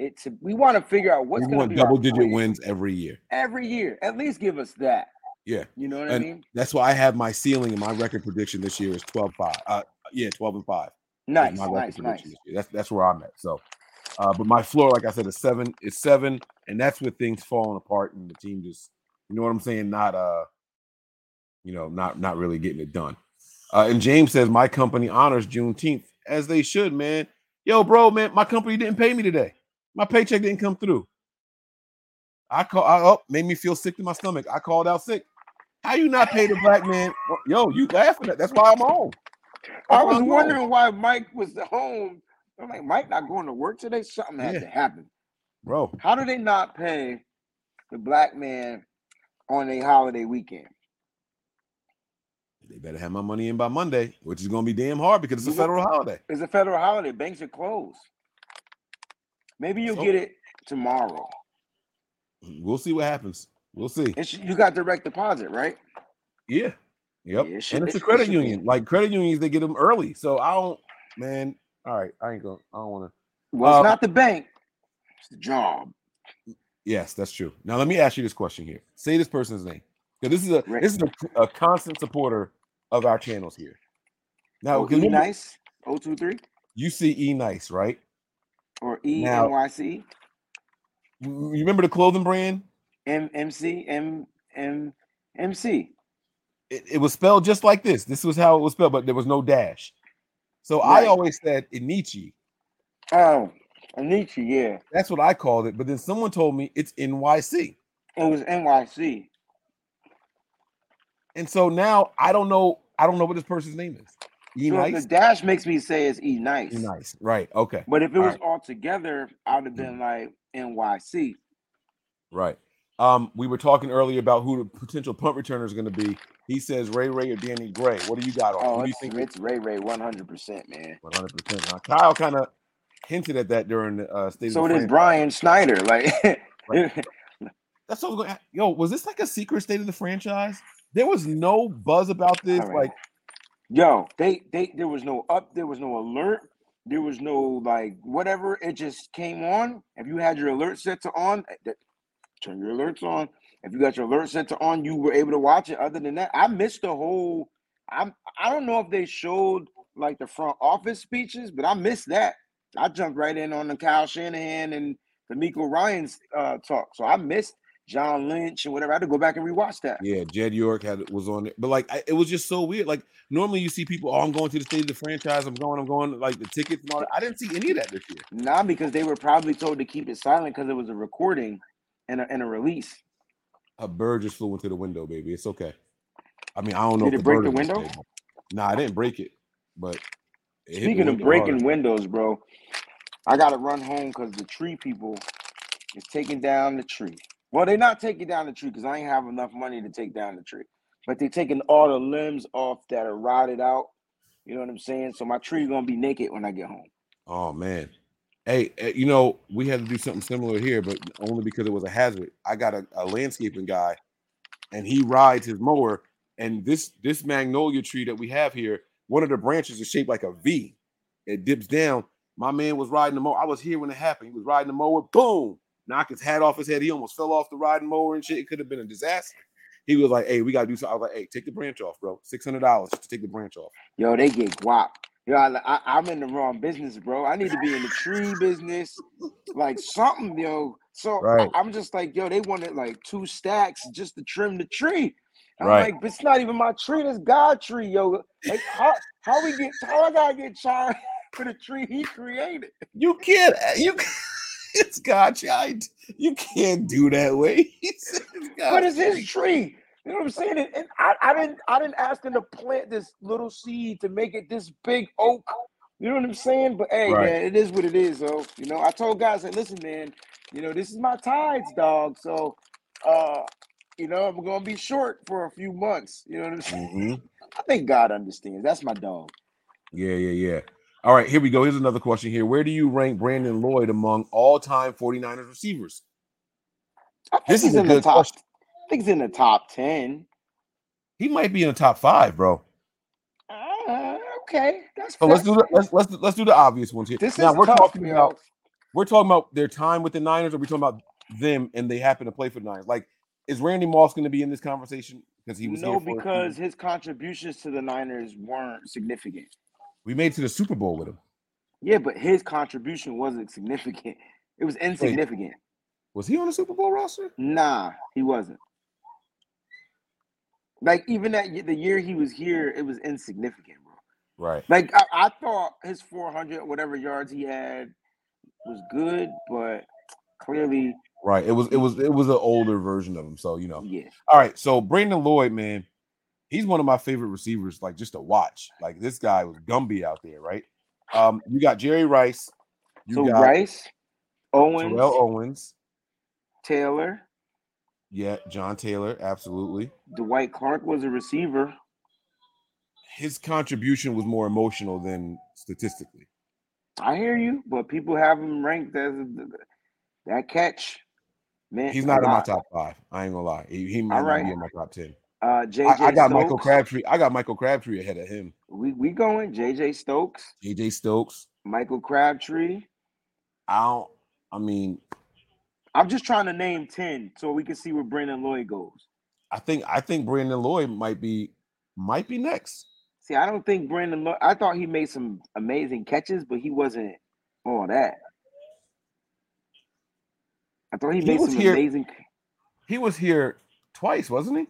it to. We want to figure out what's going to want be double digit wins every year. every year. At least give us that. Yeah. You know what And I mean? that's why I have my ceiling and my record prediction this year is 12-5. Uh yeah, 12 and 5. Nice, my nice, prediction nice. this year. That's that's where I'm at. So uh but my floor, like I said, is seven, is seven, and that's with things falling apart and the team just you know what I'm saying, not uh you know, not not really getting it done. Uh, and James says my company honors Juneteenth as they should, man. Yo, bro, man, my company didn't pay me today. My paycheck didn't come through. I call. I, oh, made me feel sick to my stomach. I called out sick. How you not pay the black man? Yo, you laughing at? That's why I'm home. I was wondering why Mike was at home. I'm like, Mike not going to work today. Something had Yeah. to happen, bro. How do they not pay the black man on a holiday weekend? They better have my money in by Monday, which is going to be damn hard because it's a federal holiday. It's a federal holiday. Banks are closed. Maybe you'll So- get it tomorrow. We'll see what happens. We'll see. It's, you got direct deposit, right? Yeah. Yep. Yeah, it should- and it's it a credit it should be. union. Like credit unions, they get them early. So I don't, man. All right, I ain't gonna. I don't want to. Well, it's Uh, not the bank. It's the job. Yes, that's true. Now let me ask you this question here. Say this person's name. Because this is a Right. this is a, a constant supporter of our channels here. Now, Oh, E nice. O two three you see E Nice, right? Or ENYC. You remember the clothing brand? M MC M M MC. It, it was spelled just like this. This was how it was spelled, but there was no dash. So I always said Inichi. Oh, Anichi, yeah. That's what I called it. But then someone told me it's NYC. It was NYC. And so now I don't know. I don't know what this person's name is. E So nice. the dash makes me say it's E nice. E nice. Right. Okay. But if it All was right. all together, I would have been like NYC. Right. Um, we were talking earlier about who the potential punt returner is going to be. He says Ray Ray or Danny Gray. What do you got on? Oh, do you it's, think? it's Ray Ray 100%, man. One hundred percent. Kyle kind of hinted at that during the uh, state. So of the did. Brian Schneider. Like, That's what I was going. Yo, was this like a secret state of the franchise? There was no buzz about this. Right. Like, yo, they they there was no up, there was no alert, there was no like whatever. It just came on. If you had your alert set to on, eh, turn your alerts on. If you got your alert set to on, you were able to watch it. Other than that, I missed the whole. I'm I don't know if they showed like the front office speeches, but I missed that. I jumped right in on the Kyle Shanahan and the Miko Ryan's uh, talk, so I missed John Lynch and whatever. I had to go back and rewatch that. yeah, Jed York had was on it, but like I, it was just so weird. Like normally you see people, oh, I'm going to the state of the franchise. I'm going. I'm going. Like the tickets and all that. I didn't see any of that this year. Nah, because they were probably told to keep it silent because it was a recording and a, and a release. A bird just flew into the window, baby. It's okay. I mean, I don't know. Did if it break the window? Nah, I didn't break it, but it Speaking of breaking hard. windows, bro, I gotta run home because the tree people is taking down the tree. Well, they're not taking down the tree because I ain't have enough money to take down the tree, but they're taking all the limbs off that are rotted out. You know what I'm saying? So my tree gonna be naked when I get home. Oh man. Hey, eh, you know, we had to do something similar here, but only because it was a hazard. I got a, a landscaping guy and he rides his mower. And this this magnolia tree that we have here, one of the branches is shaped like a V. It dips down. My man was riding the mower. I was here when it happened. He was riding the mower, boom, knocked his hat off his head. He almost fell off the riding mower and shit. It could have been a disaster. He was like, Hey, we gotta do something. I was like, Hey, take the branch off, bro. Six hundred dollars to take the branch off. Yo, they get guap. Yo, I, I'm in the wrong business, bro. I need to be in the tree business, like something, yo. So Right. I, am just like, yo, they wanted like two stacks just to trim the tree. I'm Right. like, but it's not even my tree. That's God tree, yo. Like, how how we get how I gotta get charged for the tree he created? You can't. You. It's God child. You can't do that way. It's But it's his tree. You know what I'm saying? And, and I, I didn't I didn't ask him to plant this little seed to make it this big oak. You know what I'm saying? But hey, Right. man, it is what it is, though. You know, I told guys, like, listen, man, you know, this is my tides, dog. So uh, you know, I'm gonna be short for a few months. You know what I'm saying? Mhm. I think God understands. That's my dog. Yeah, yeah, yeah. All right, here we go. Here's another question here. Where do you rank Brandon Lloyd among all-time 49ers receivers? I think This is in the top. question. I think he's in the top ten. He might be in the top five, bro. Uh, okay, that's So let's do the let's let's let's do the obvious ones here. This now is we're tough, talking yo. about we're talking about their time with the Niners, or we're talking about them and they happen to play for the Niners. Like, is Randy Moss going to be in this conversation because he was no, because his contributions to the Niners weren't significant. We made to the Super Bowl with him. Yeah, but his contribution wasn't significant. It was insignificant. Was he on the Super Bowl roster? Nah, he wasn't. Like even that the year he was here, it was insignificant, bro. Right. Like I, I thought his 400 whatever yards he had was good, but clearly, Right. It was it was it was an older version of him. So you know. yeah. All right. So Brandon Lloyd, man, he's one of my favorite receivers, like just to watch. Like this guy was Gumby out there, right? Um, you got Jerry Rice, you so got Rice, Owens, Terrell Owens, Taylor, yeah, John Taylor, absolutely. Dwight Clark was a receiver. His contribution was more emotional than statistically. I hear you, but people have him ranked as that catch. Man, He's not in my top five. I ain't gonna lie. He, he might not right. be in my top ten. Uh, JJ I, I got Michael Crabtree. I got Michael Crabtree ahead of him. We we going JJ Stokes, JJ Stokes. Michael Crabtree. I don't. I mean, I'm just trying to name ten so we can see where Brandon Lloyd goes. I think I think Brandon Lloyd might be might be next. See, I don't think Brandon Lloyd. I thought he made some amazing catches, but he wasn't all that. I thought he, He made some here- amazing. He was here twice, wasn't he?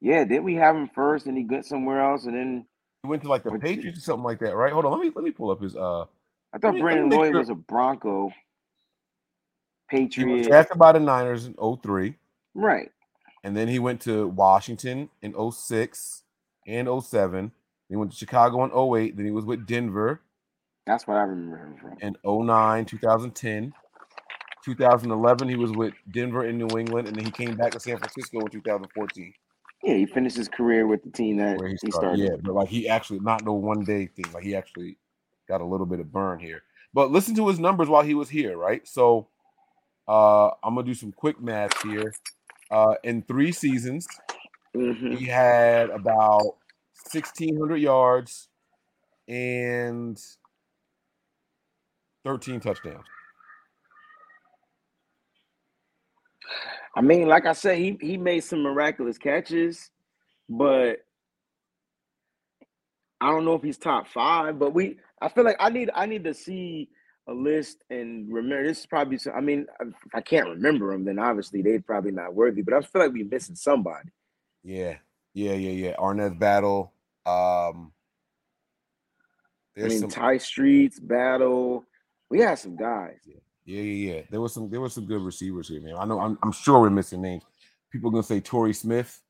Yeah, didn't we have him first, and he got somewhere else, and then He went to like the Patriots or something like that, right? Hold on, let me let me pull up his. Uh, I thought me- Brandon Lloyd sure- was a Bronco. he was Patriot, drafted by the Niners in 03, right? and then he went to Washington in 06 and 07. He went to Chicago in 08. Then he was with Denver That's what I remember him from. in 09, 2010. 2011, he was with Denver in New England, and then he came back to San Francisco in 2014, Yeah, he finished his career with the team that he he started. started. Yeah, but like he actually not no one day thing. Like he actually got a little bit of burn here. But listen to his numbers while he was here, right? So uh I'm gonna do some quick math here. Uh in three seasons, Mhm. he had about 1600 yards and 13 touchdowns. I mean, like I said, he he made some miraculous catches, but I don't know if he's top five. But we, I feel like I need I need to see a list and remember. This is probably. some- I mean, if I can't remember them, then obviously they're probably not worthy. But I feel like we're missing somebody. Yeah, yeah, yeah, yeah. Arnaz Battle. Um I mean, some Tai Streets battle. We had some guys. Yeah, yeah, yeah. Yeah. There was some there was some good receivers here, man. I know I'm, I'm sure we're missing names. People are gonna say Torrey Smith.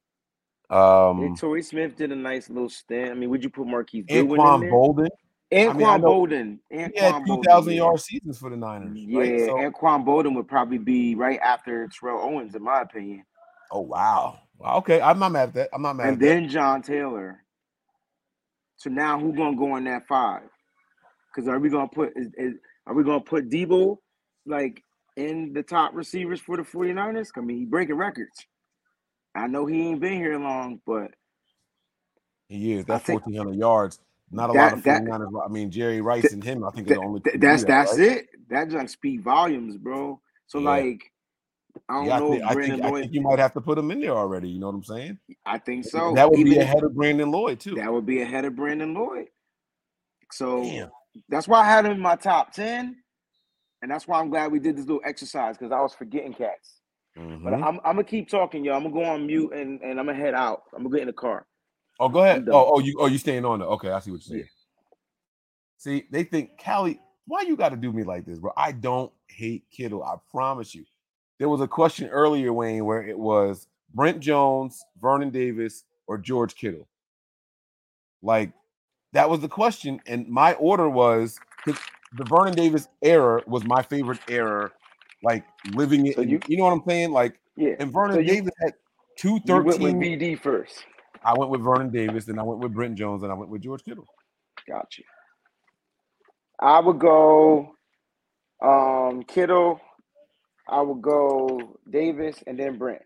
Um Yeah, Torrey Smith did a nice little stint. I mean, would you put Marquise Goodwin in Anquan there? Boldin. Anquan I mean, I Boldin. He had Anquan two yeah. yard seasons for the Niners. Yeah, Right? So, Anquan Boldin would probably be right after Terrell Owens, in my opinion. oh wow. Wow, Okay, I'm not mad at that. I'm not mad And then John Taylor. So now who's gonna go in that five? Because are we gonna put is, is are we gonna put Deebo like in the top receivers for the 49ers? I mean, he breaking records. I know he ain't been here long, but. He is. I That's fourteen hundred yards. Not a That- lot of that- 49ers. I mean, Jerry Rice and him, I think are the only that's that, that's right? it. That just speak volumes, bro. So Yeah. like I don't Yeah, I know think, if I, Brandon think, I think you might have to put him in there already. You know what I'm saying? I think so. that would be Even if- ahead of Brandon Lloyd too. That would be ahead of Brandon Lloyd. So Damn. that's why I had him in my top 10. And that's why I'm glad we did this little exercise because I was forgetting cats. But Mhm. I'm, I'm gonna keep talking, y'all. I'm gonna go on mute and, and I'm gonna head out. I'm gonna get in the car. Oh, go ahead. Oh, oh, you oh you staying on it. Okay, I see what you're saying. Yeah. See, they think Callie, why you got to do me like this, bro? I don't hate Kittle. I promise you. There was a question earlier, Wayne, where it was Brent Jones, Vernon Davis, or George Kittle. Like that was the question, and my order was the Vernon Davis error was my favorite error. Like living it, So you, you- you know what I'm saying? Like, Yeah. and Vernon So you- Davis had two You went with 13. BD first. I went with Vernon Davis, then I went with Brent Jones, and I went with George Kittle. Gotcha. I would go um Kittle. I would go Davis and then Brent.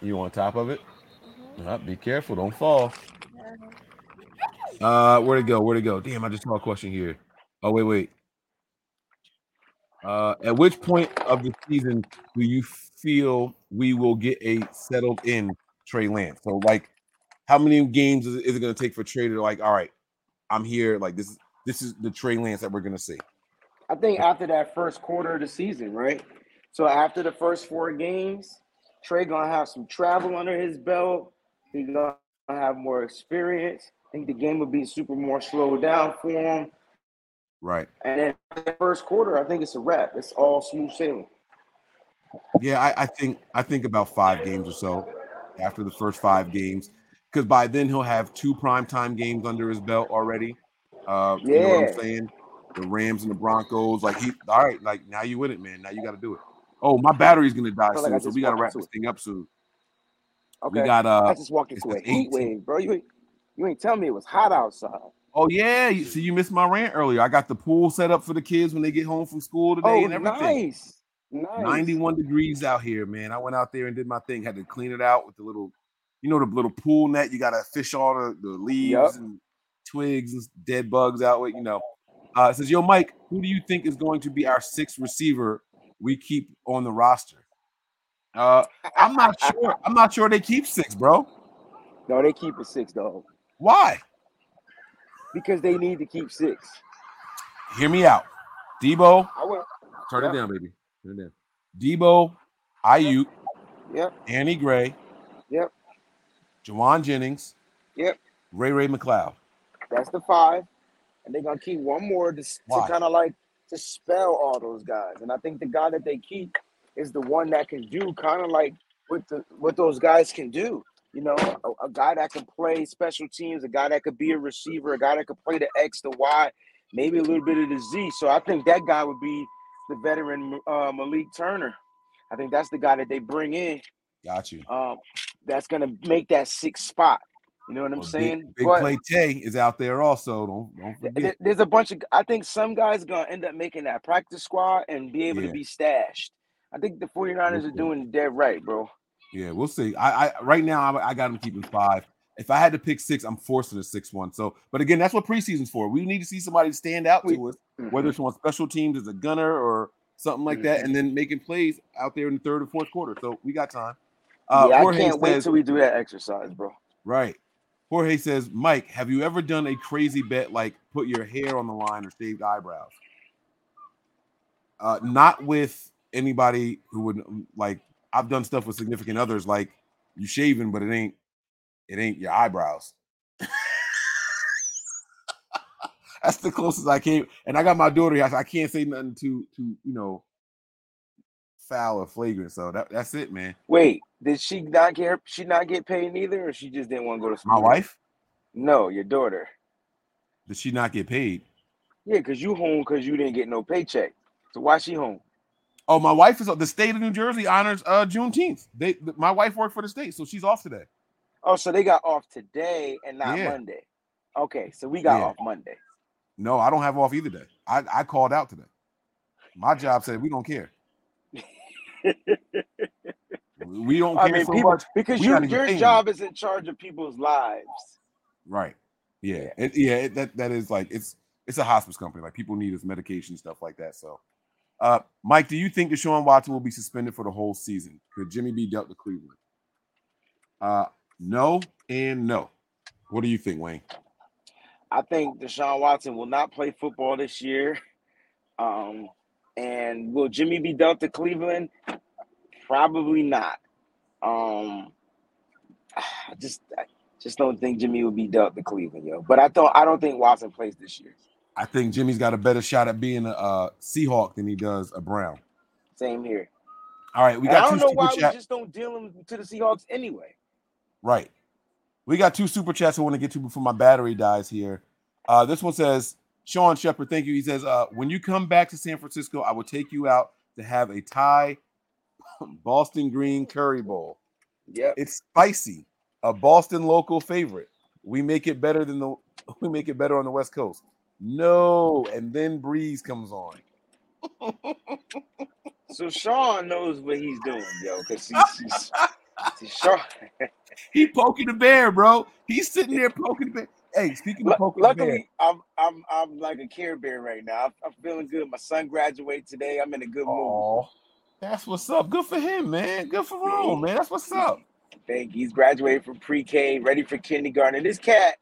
You on top of it? Uh, be careful, don't fall. Uh, where'd it go? Where'd it go? Damn, I just saw a question here. Oh, wait, wait. Uh, at which point of the season do you feel we will get a settled in Trey Lance? So, like, how many games is, is it going to take for Trey to like, all right, I'm here. Like, this is this is the Trey Lance that we're going to see. I think after that first quarter of the season, right? So after the first four games, Trey gonna have some travel under his belt. He's gonna have more experience. I think the game would be super more slowed down for him. Right. And then the first quarter, I think it's a wrap. It's all smooth sailing. Yeah, I, I think I think about five games or so after the first five games, because by then he'll have two primetime games under his belt already. Uh, you know what I'm saying? The Rams and the Broncos. Like he, all right, like now you win it, man. Now you got to do it. Oh, my battery's gonna die feel like soon, so we got to wrap this thing up soon. Okay. We got uh. I just walked into a heat wave, bro. You ain't you ain't telling me it was hot outside. Oh yeah, see, you missed my rant earlier. I got the pool set up for the kids when they get home from school today Oh, and everything. nice. Nice. 91 degrees out here, man. I went out there and did my thing. Had to clean it out with the little, you know, the little pool net. You got to fish all the, the leaves Yup. and twigs and dead bugs out with, you know. Uh, it says, Yo, Mike, who do you think is going to be our sixth receiver we keep on the roster? Uh, I'm not sure. I'm not sure they keep six, bro. No, they keep a six though. Why? Because they need to keep six. Hear me out. Deebo, I went turn Yep. it down, baby. Turn it down. Deebo, Aiyuk, Yep. Danny Gray, Yep. Jauan Jennings, Yep. Ray Ray McCloud. That's the five. And they're gonna keep one more to, to kind of like to spell all those guys. And I think the guy that they keep is the one that can do kind of like what the what those guys can do. You know, a, a guy that can play special teams, a guy that could be a receiver, a guy that could play the X, the Y, maybe a little bit of the Z. So I think that guy would be the veteran uh, Malik Turner. I think that's the guy that they bring in. Got you. Um, that's gonna make that sixth spot. You know what I'm Well, saying? Big, big But- play Tay is out there also. Don't don't forget. There's a bunch of. I think some guys gonna end up making that practice squad and be able Yeah. to be stashed. I think the 49ers are doing dead right, bro. Yeah, we'll see. I, I right now I, I got him keeping five. If I had to pick six, I'm forcing a six one. So, but again, that's what preseason's for. We need to see somebody stand out to us, whether it's on special teams as a gunner or something like that, and then making plays out there in the third or fourth quarter. So we got time. Uh, yeah, I can't wait says- till we do that exercise, bro. Right. Jorge says, Mike, have you ever done a crazy bet like put your hair on the line or shaved eyebrows? Uh, not with anybody who would like. I've done stuff with significant others, like you shaving, but it ain't it ain't your eyebrows. That's the closest I came, and I got my daughter. here, I can't say nothing to to you know foul or flagrant. So that, that's it, man. Wait, did she not get she not get paid either, or she just didn't want to go to school? My wife No, your daughter. did she not get paid? Yeah, because you home because you didn't get no paycheck. So why she home? Oh, my wife is the state of New Jersey honors uh Juneteenth. They my wife worked for the state, so she's off today. Oh, so they got off today and not Yeah. Monday. Okay, so we got Yeah. off Monday. No, I don't have off either day. I, I called out today. My job said we don't care. we don't care I mean, so people, much because your your job is in charge of people's lives. Right. Yeah. It, yeah. It, that that is like it's it's a hospice company. Like people need his medication stuff like that. So, uh, Mike, do you think Deshaun Watson will be suspended for the whole season? Could Jimmy be dealt to Cleveland? Uh, no and no. What do you think, Wayne? I think Deshaun Watson will not play football this year. Um, and will Jimmy be dealt to Cleveland? Probably not. Um, I just I just don't think Jimmy will be dealt to Cleveland, yo. But I thought I don't think Watson plays this year. I think Jimmy's got a better shot at being a, uh Seahawk than he does a Brown. Same here. All right, we And I don't know why we just don't deal him to the Seahawks anyway. Right. We got two super chats I want to get to before my battery dies here. Uh, this one says, Sean Shepard, thank you. He says, uh, when you come back to San Francisco, I will take you out to have a Thai Boston Green Curry Bowl. Yeah, It's spicy, a Boston local favorite. We make it better than the we make it better on the West Coast. No, and then Breeze comes on. So Sean knows what he's doing, yo, because he's, he's, he's Sean. He poking the bear, bro. He's sitting there poking the bear. Hey, speaking of Lu- poking the bear, Luckily, I'm I'm I'm like a Care Bear right now. I'm, I'm feeling good. My son graduated today. I'm in a good mood. Oh, that's what's up. Good for him, man. Good for Rome, man. That's what's up. Thank you. He's graduated from pre-K, ready for kindergarten. And this cat,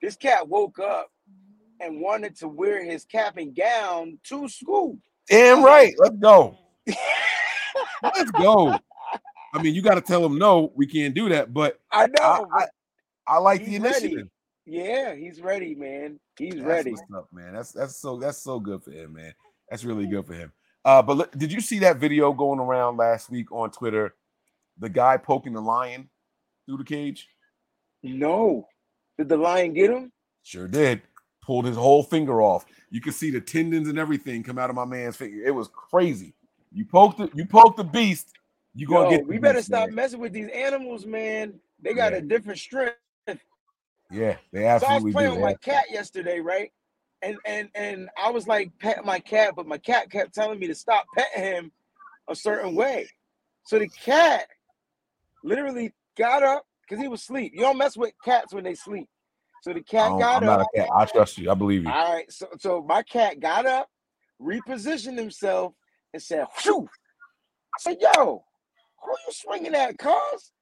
this cat woke up and wanted to wear his cap and gown to school. Damn right. Let's go. Let's go. I mean, you got to tell him no, we can't do that. But I know. I, I, I like the initiative. ready. Yeah, he's ready, man. He's That's ready. what's up, man. That's that's so that's so good for him, man. That's really good for him. Uh, but look, did you see that video going around last week on Twitter? The guy poking the lion through the cage. No. Did the lion get him? Sure did. Pulled his whole finger off. You could see the tendons and everything come out of my man's finger. It was crazy. You poked it. You poked the beast. You gonna Yo, get. the we better beast, stop man. messing with these animals, man. They got Yeah. a different strength. Yeah, they absolutely. So I was playing do. with my cat yesterday, right? And and and I was like petting my cat, but my cat kept telling me to stop petting him a certain way. So the cat literally got up because he was asleep. You don't mess with cats when they sleep. So the cat got I'm not up. a cat. I trust you. I believe you. All right, so so my cat got up, repositioned himself, and said, "Whew." I said, "Yo, who you swinging at, cuz?"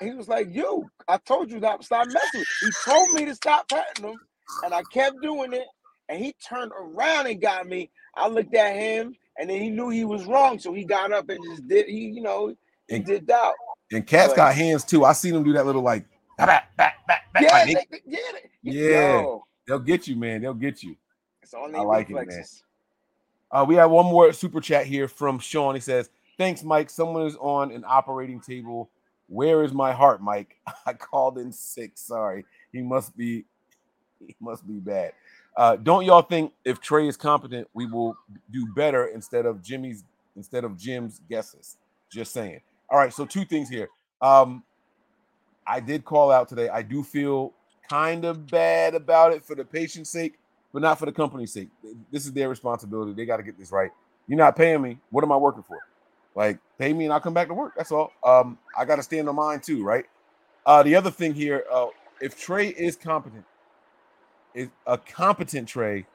He was like, "You, I told you not to stop messing." He told me to stop petting him, and I kept doing it. And he turned around and got me. I looked at him, and then he knew he was wrong, so he got up and just did. He, you know, he And- did out. And cats But- got hands too. I seen them do that little like back, back, back, back. Yeah, they- they- yeah, they- Yeah. Yo, they'll get you, man. They'll get you. it's on I their like it, man. Uh, we have one more super chat here from Sean. He says, Thanks, Mike. Someone is on an operating table. Where is my heart, Mike? I called in sick. Sorry. He must be he must be bad. Uh, don't y'all think if Trey is competent, we will do better instead of Jimmy's instead of Jim's guesses? Just saying. All right, so two things here. Um, I did call out today. I do feel kind of bad about it for the patient's sake, but not for the company's sake. This is their responsibility. They got to get this right. You're not paying me. What am I working for? Like, pay me and I'll come back to work. That's all. Um, I got to stand on mine too, right? Uh, the other thing here, uh, if Trey is competent, is a competent Trey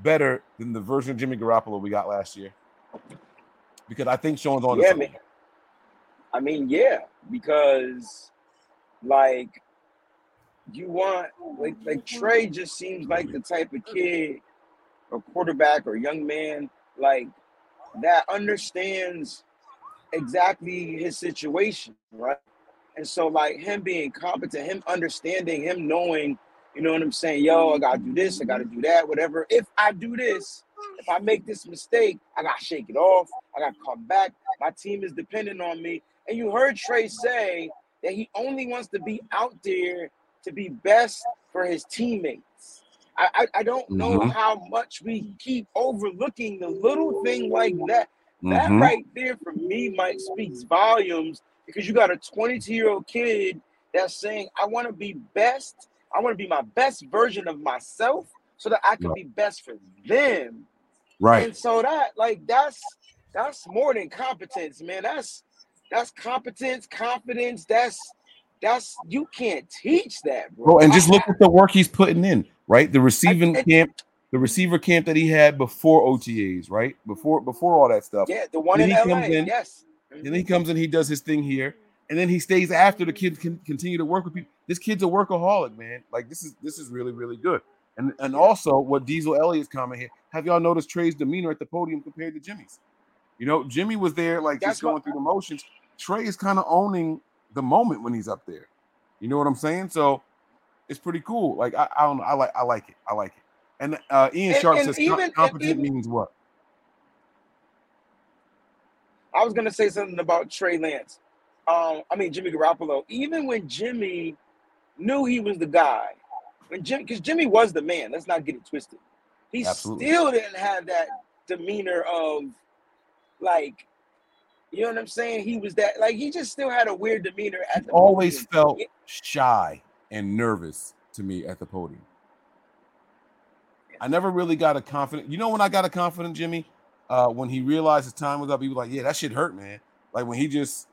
better than the version of Jimmy Garoppolo we got last year? Because I think Sean's on. Yeah, man. I mean, yeah, because like you want like like Trey just seems like the type of kid or quarterback or young man like that understands exactly his situation, right? And so like him being competent, him understanding, him knowing, you know what I'm saying, yo, I gotta do this, I gotta do that, whatever. If I do this, if I make this mistake, I gotta shake it off, I gotta come back. My team is dependent on me. And you heard Trey say that he only wants to be out there to be best for his teammates. I, I, I don't know Mhm. how much we keep overlooking the little thing like that. That Mhm. right there for me, Mike, speaks volumes because you got a 22 year old kid that's saying, I want to be best. I want to be my best version of myself so that I can Right. be best for them. Right. And so that like that's that's more than competence, man. That's that's competence, confidence. That's that's you can't teach that, bro. Bro, and just look at the work he's putting in, right? The receiving I- camp, the receiver camp that he had before OTAs, right? Before before all that stuff. yeah, the one Then in he LA. comes in- yes. And then he comes in, he does his thing here, and then he stays after the kids can continue to work with people. This kid's a workaholic, man. Like this is this is really really good. And and also what Diesel Elliott's comment here. Have y'all noticed Trey's demeanor at the podium compared to Jimmy's? You know, Jimmy was there like That's just going what- through the motions. Trey is kind of owning the moment when he's up there. You know what I'm saying? So it's pretty cool. Like I, I don't know. I like I like it. I like it. And uh Ian And- Sharp and says even- competent even- means what? I was gonna say something about Trey Lance. Um, I mean Jimmy Garoppolo. Even when Jimmy knew he was the guy, when Jimmy, because Jimmy was the man. Let's not get it twisted. He Absolutely. still didn't have that demeanor of like, you know what I'm saying? He was that like he just still had a weird demeanor at the always podium. felt Yeah. shy and nervous to me at the podium. I never really got a confident. You know when I got a confident Jimmy, uh, when he realized his time was up, he was like, "Yeah, that shit hurt, man." Like when he just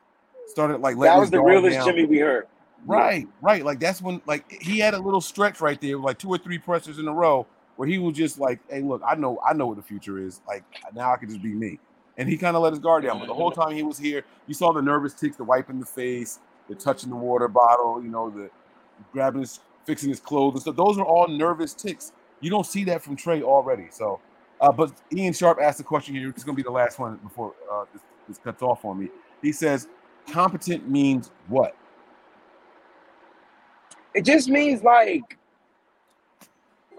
started like letting That was the realest down. Jimmy we heard. Right, right. Like that's when like he had a little stretch right there, like two or three pressers in a row, where he was just like, "Hey, look, I know, I know what the future is. Like now I can just be me." And he kind of let his guard down. But the whole time he was here, you saw the nervous ticks, the wiping the face, the touching the water bottle, you know, the grabbing his, fixing his clothes and stuff. Those are all nervous ticks. You don't see that from Trey already. So, uh, but Ian Sharp asked a question here. It's going to be the last one before uh, this, this cuts off on me. He says, competent means what? It just means like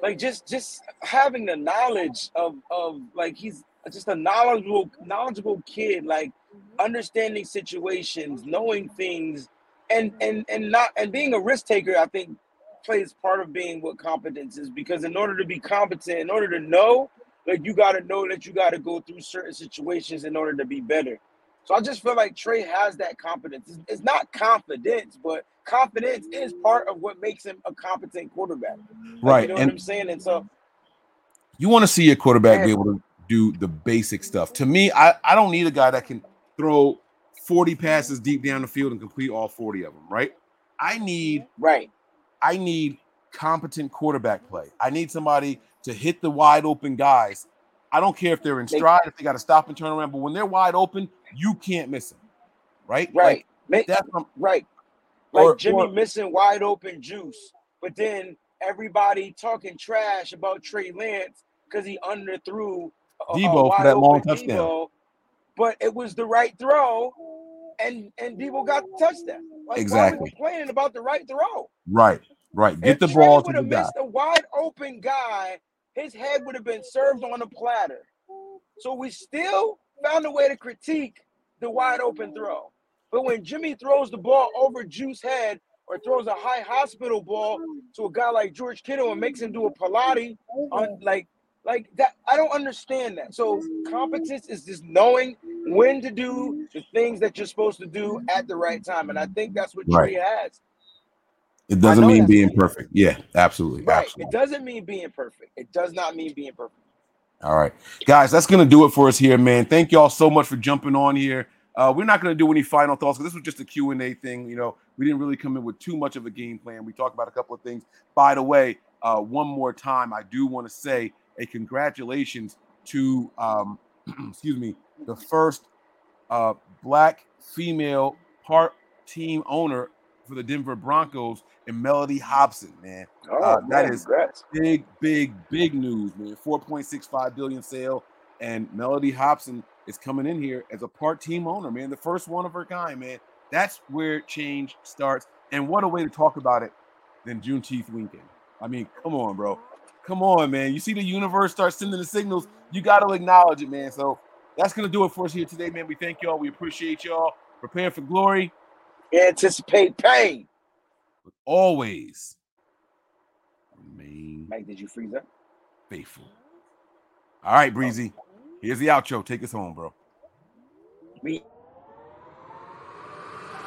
like just just having the knowledge of of like he's just a knowledgeable knowledgeable kid like understanding situations knowing things and and and not and being a risk taker i think plays part of being what competence is because in order to be competent in order to know like you got to know that you got to go through certain situations in order to be better. So i just feel like trey has that competence. It's, not confidence but confidence is part of what makes him a competent quarterback. Like, Right, you know and- what i'm saying? And so You want to see a quarterback be able to do the basic stuff. To me, I, I don't need a guy that can throw 40 passes deep down the field and complete all 40 of them, right? I need right I need competent quarterback play. I need somebody to hit the wide open guys. I don't care if they're in stride, if they got to stop and turn around, but when they're wide open, you can't miss them, right? right Like, Make, that's right like or- Jimmy or- missing wide open juice, but then everybody talking trash about Trey Lance because he underthrew Deebo for that long touchdown. Deebo, but it was the right throw, and and Deebo got the touchdown. Like, Exactly. complaining about the right throw? right, right. Get if the Trey ball to the guy. missed a wide open guy, his head would have been served on a platter. So we still found a way to critique the wide open throw. But when Jimmy throws the ball over Juice head or throws a high hospital ball to a guy like George Kittle and makes him do a Pilates on like like that, I don't understand that. So competence is just knowing when to do the things that you're supposed to do at the right time, and I think that's what Trey has. It doesn't mean being perfect. Yeah, absolutely. Right. absolutely. It doesn't mean being perfect. It does not mean being perfect. All right, guys, that's gonna do it for us here, man. Thank y'all so much for jumping on here. Uh, we're not gonna do any final thoughts because this was just a Q and A thing. You know, we didn't really come in with too much of a game plan. We talked about a couple of things. By the way, uh, one more time, I do want to say a congratulations to, um, excuse me, the first uh, black female part team owner for the Denver Broncos, and Mellody Hobson, man. Oh, Uh, that man, is congrats. big, big, big news, man. 4.65 billion sale, and Mellody Hobson is coming in here as a part team owner, man. The first one of her kind, man. That's where change starts. And what a way to talk about it than Juneteenth weekend. I mean, come on, bro. Come on, man. You see the universe start sending the signals. You got to acknowledge it, man. So that's gonna do it for us here today, man. We thank y'all. We appreciate y'all. Prepare for glory. Anticipate pain. But always remain Mike, did you freeze up? faithful. All right, Breezy. Here's the outro. Take us home, bro. We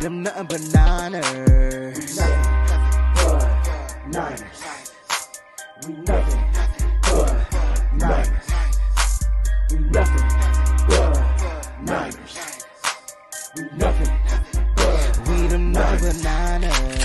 Shoot them nothing but niners. We Nothing but niners. We nothing but niners. We nothing but niners. We nothing but We them nothing but niners.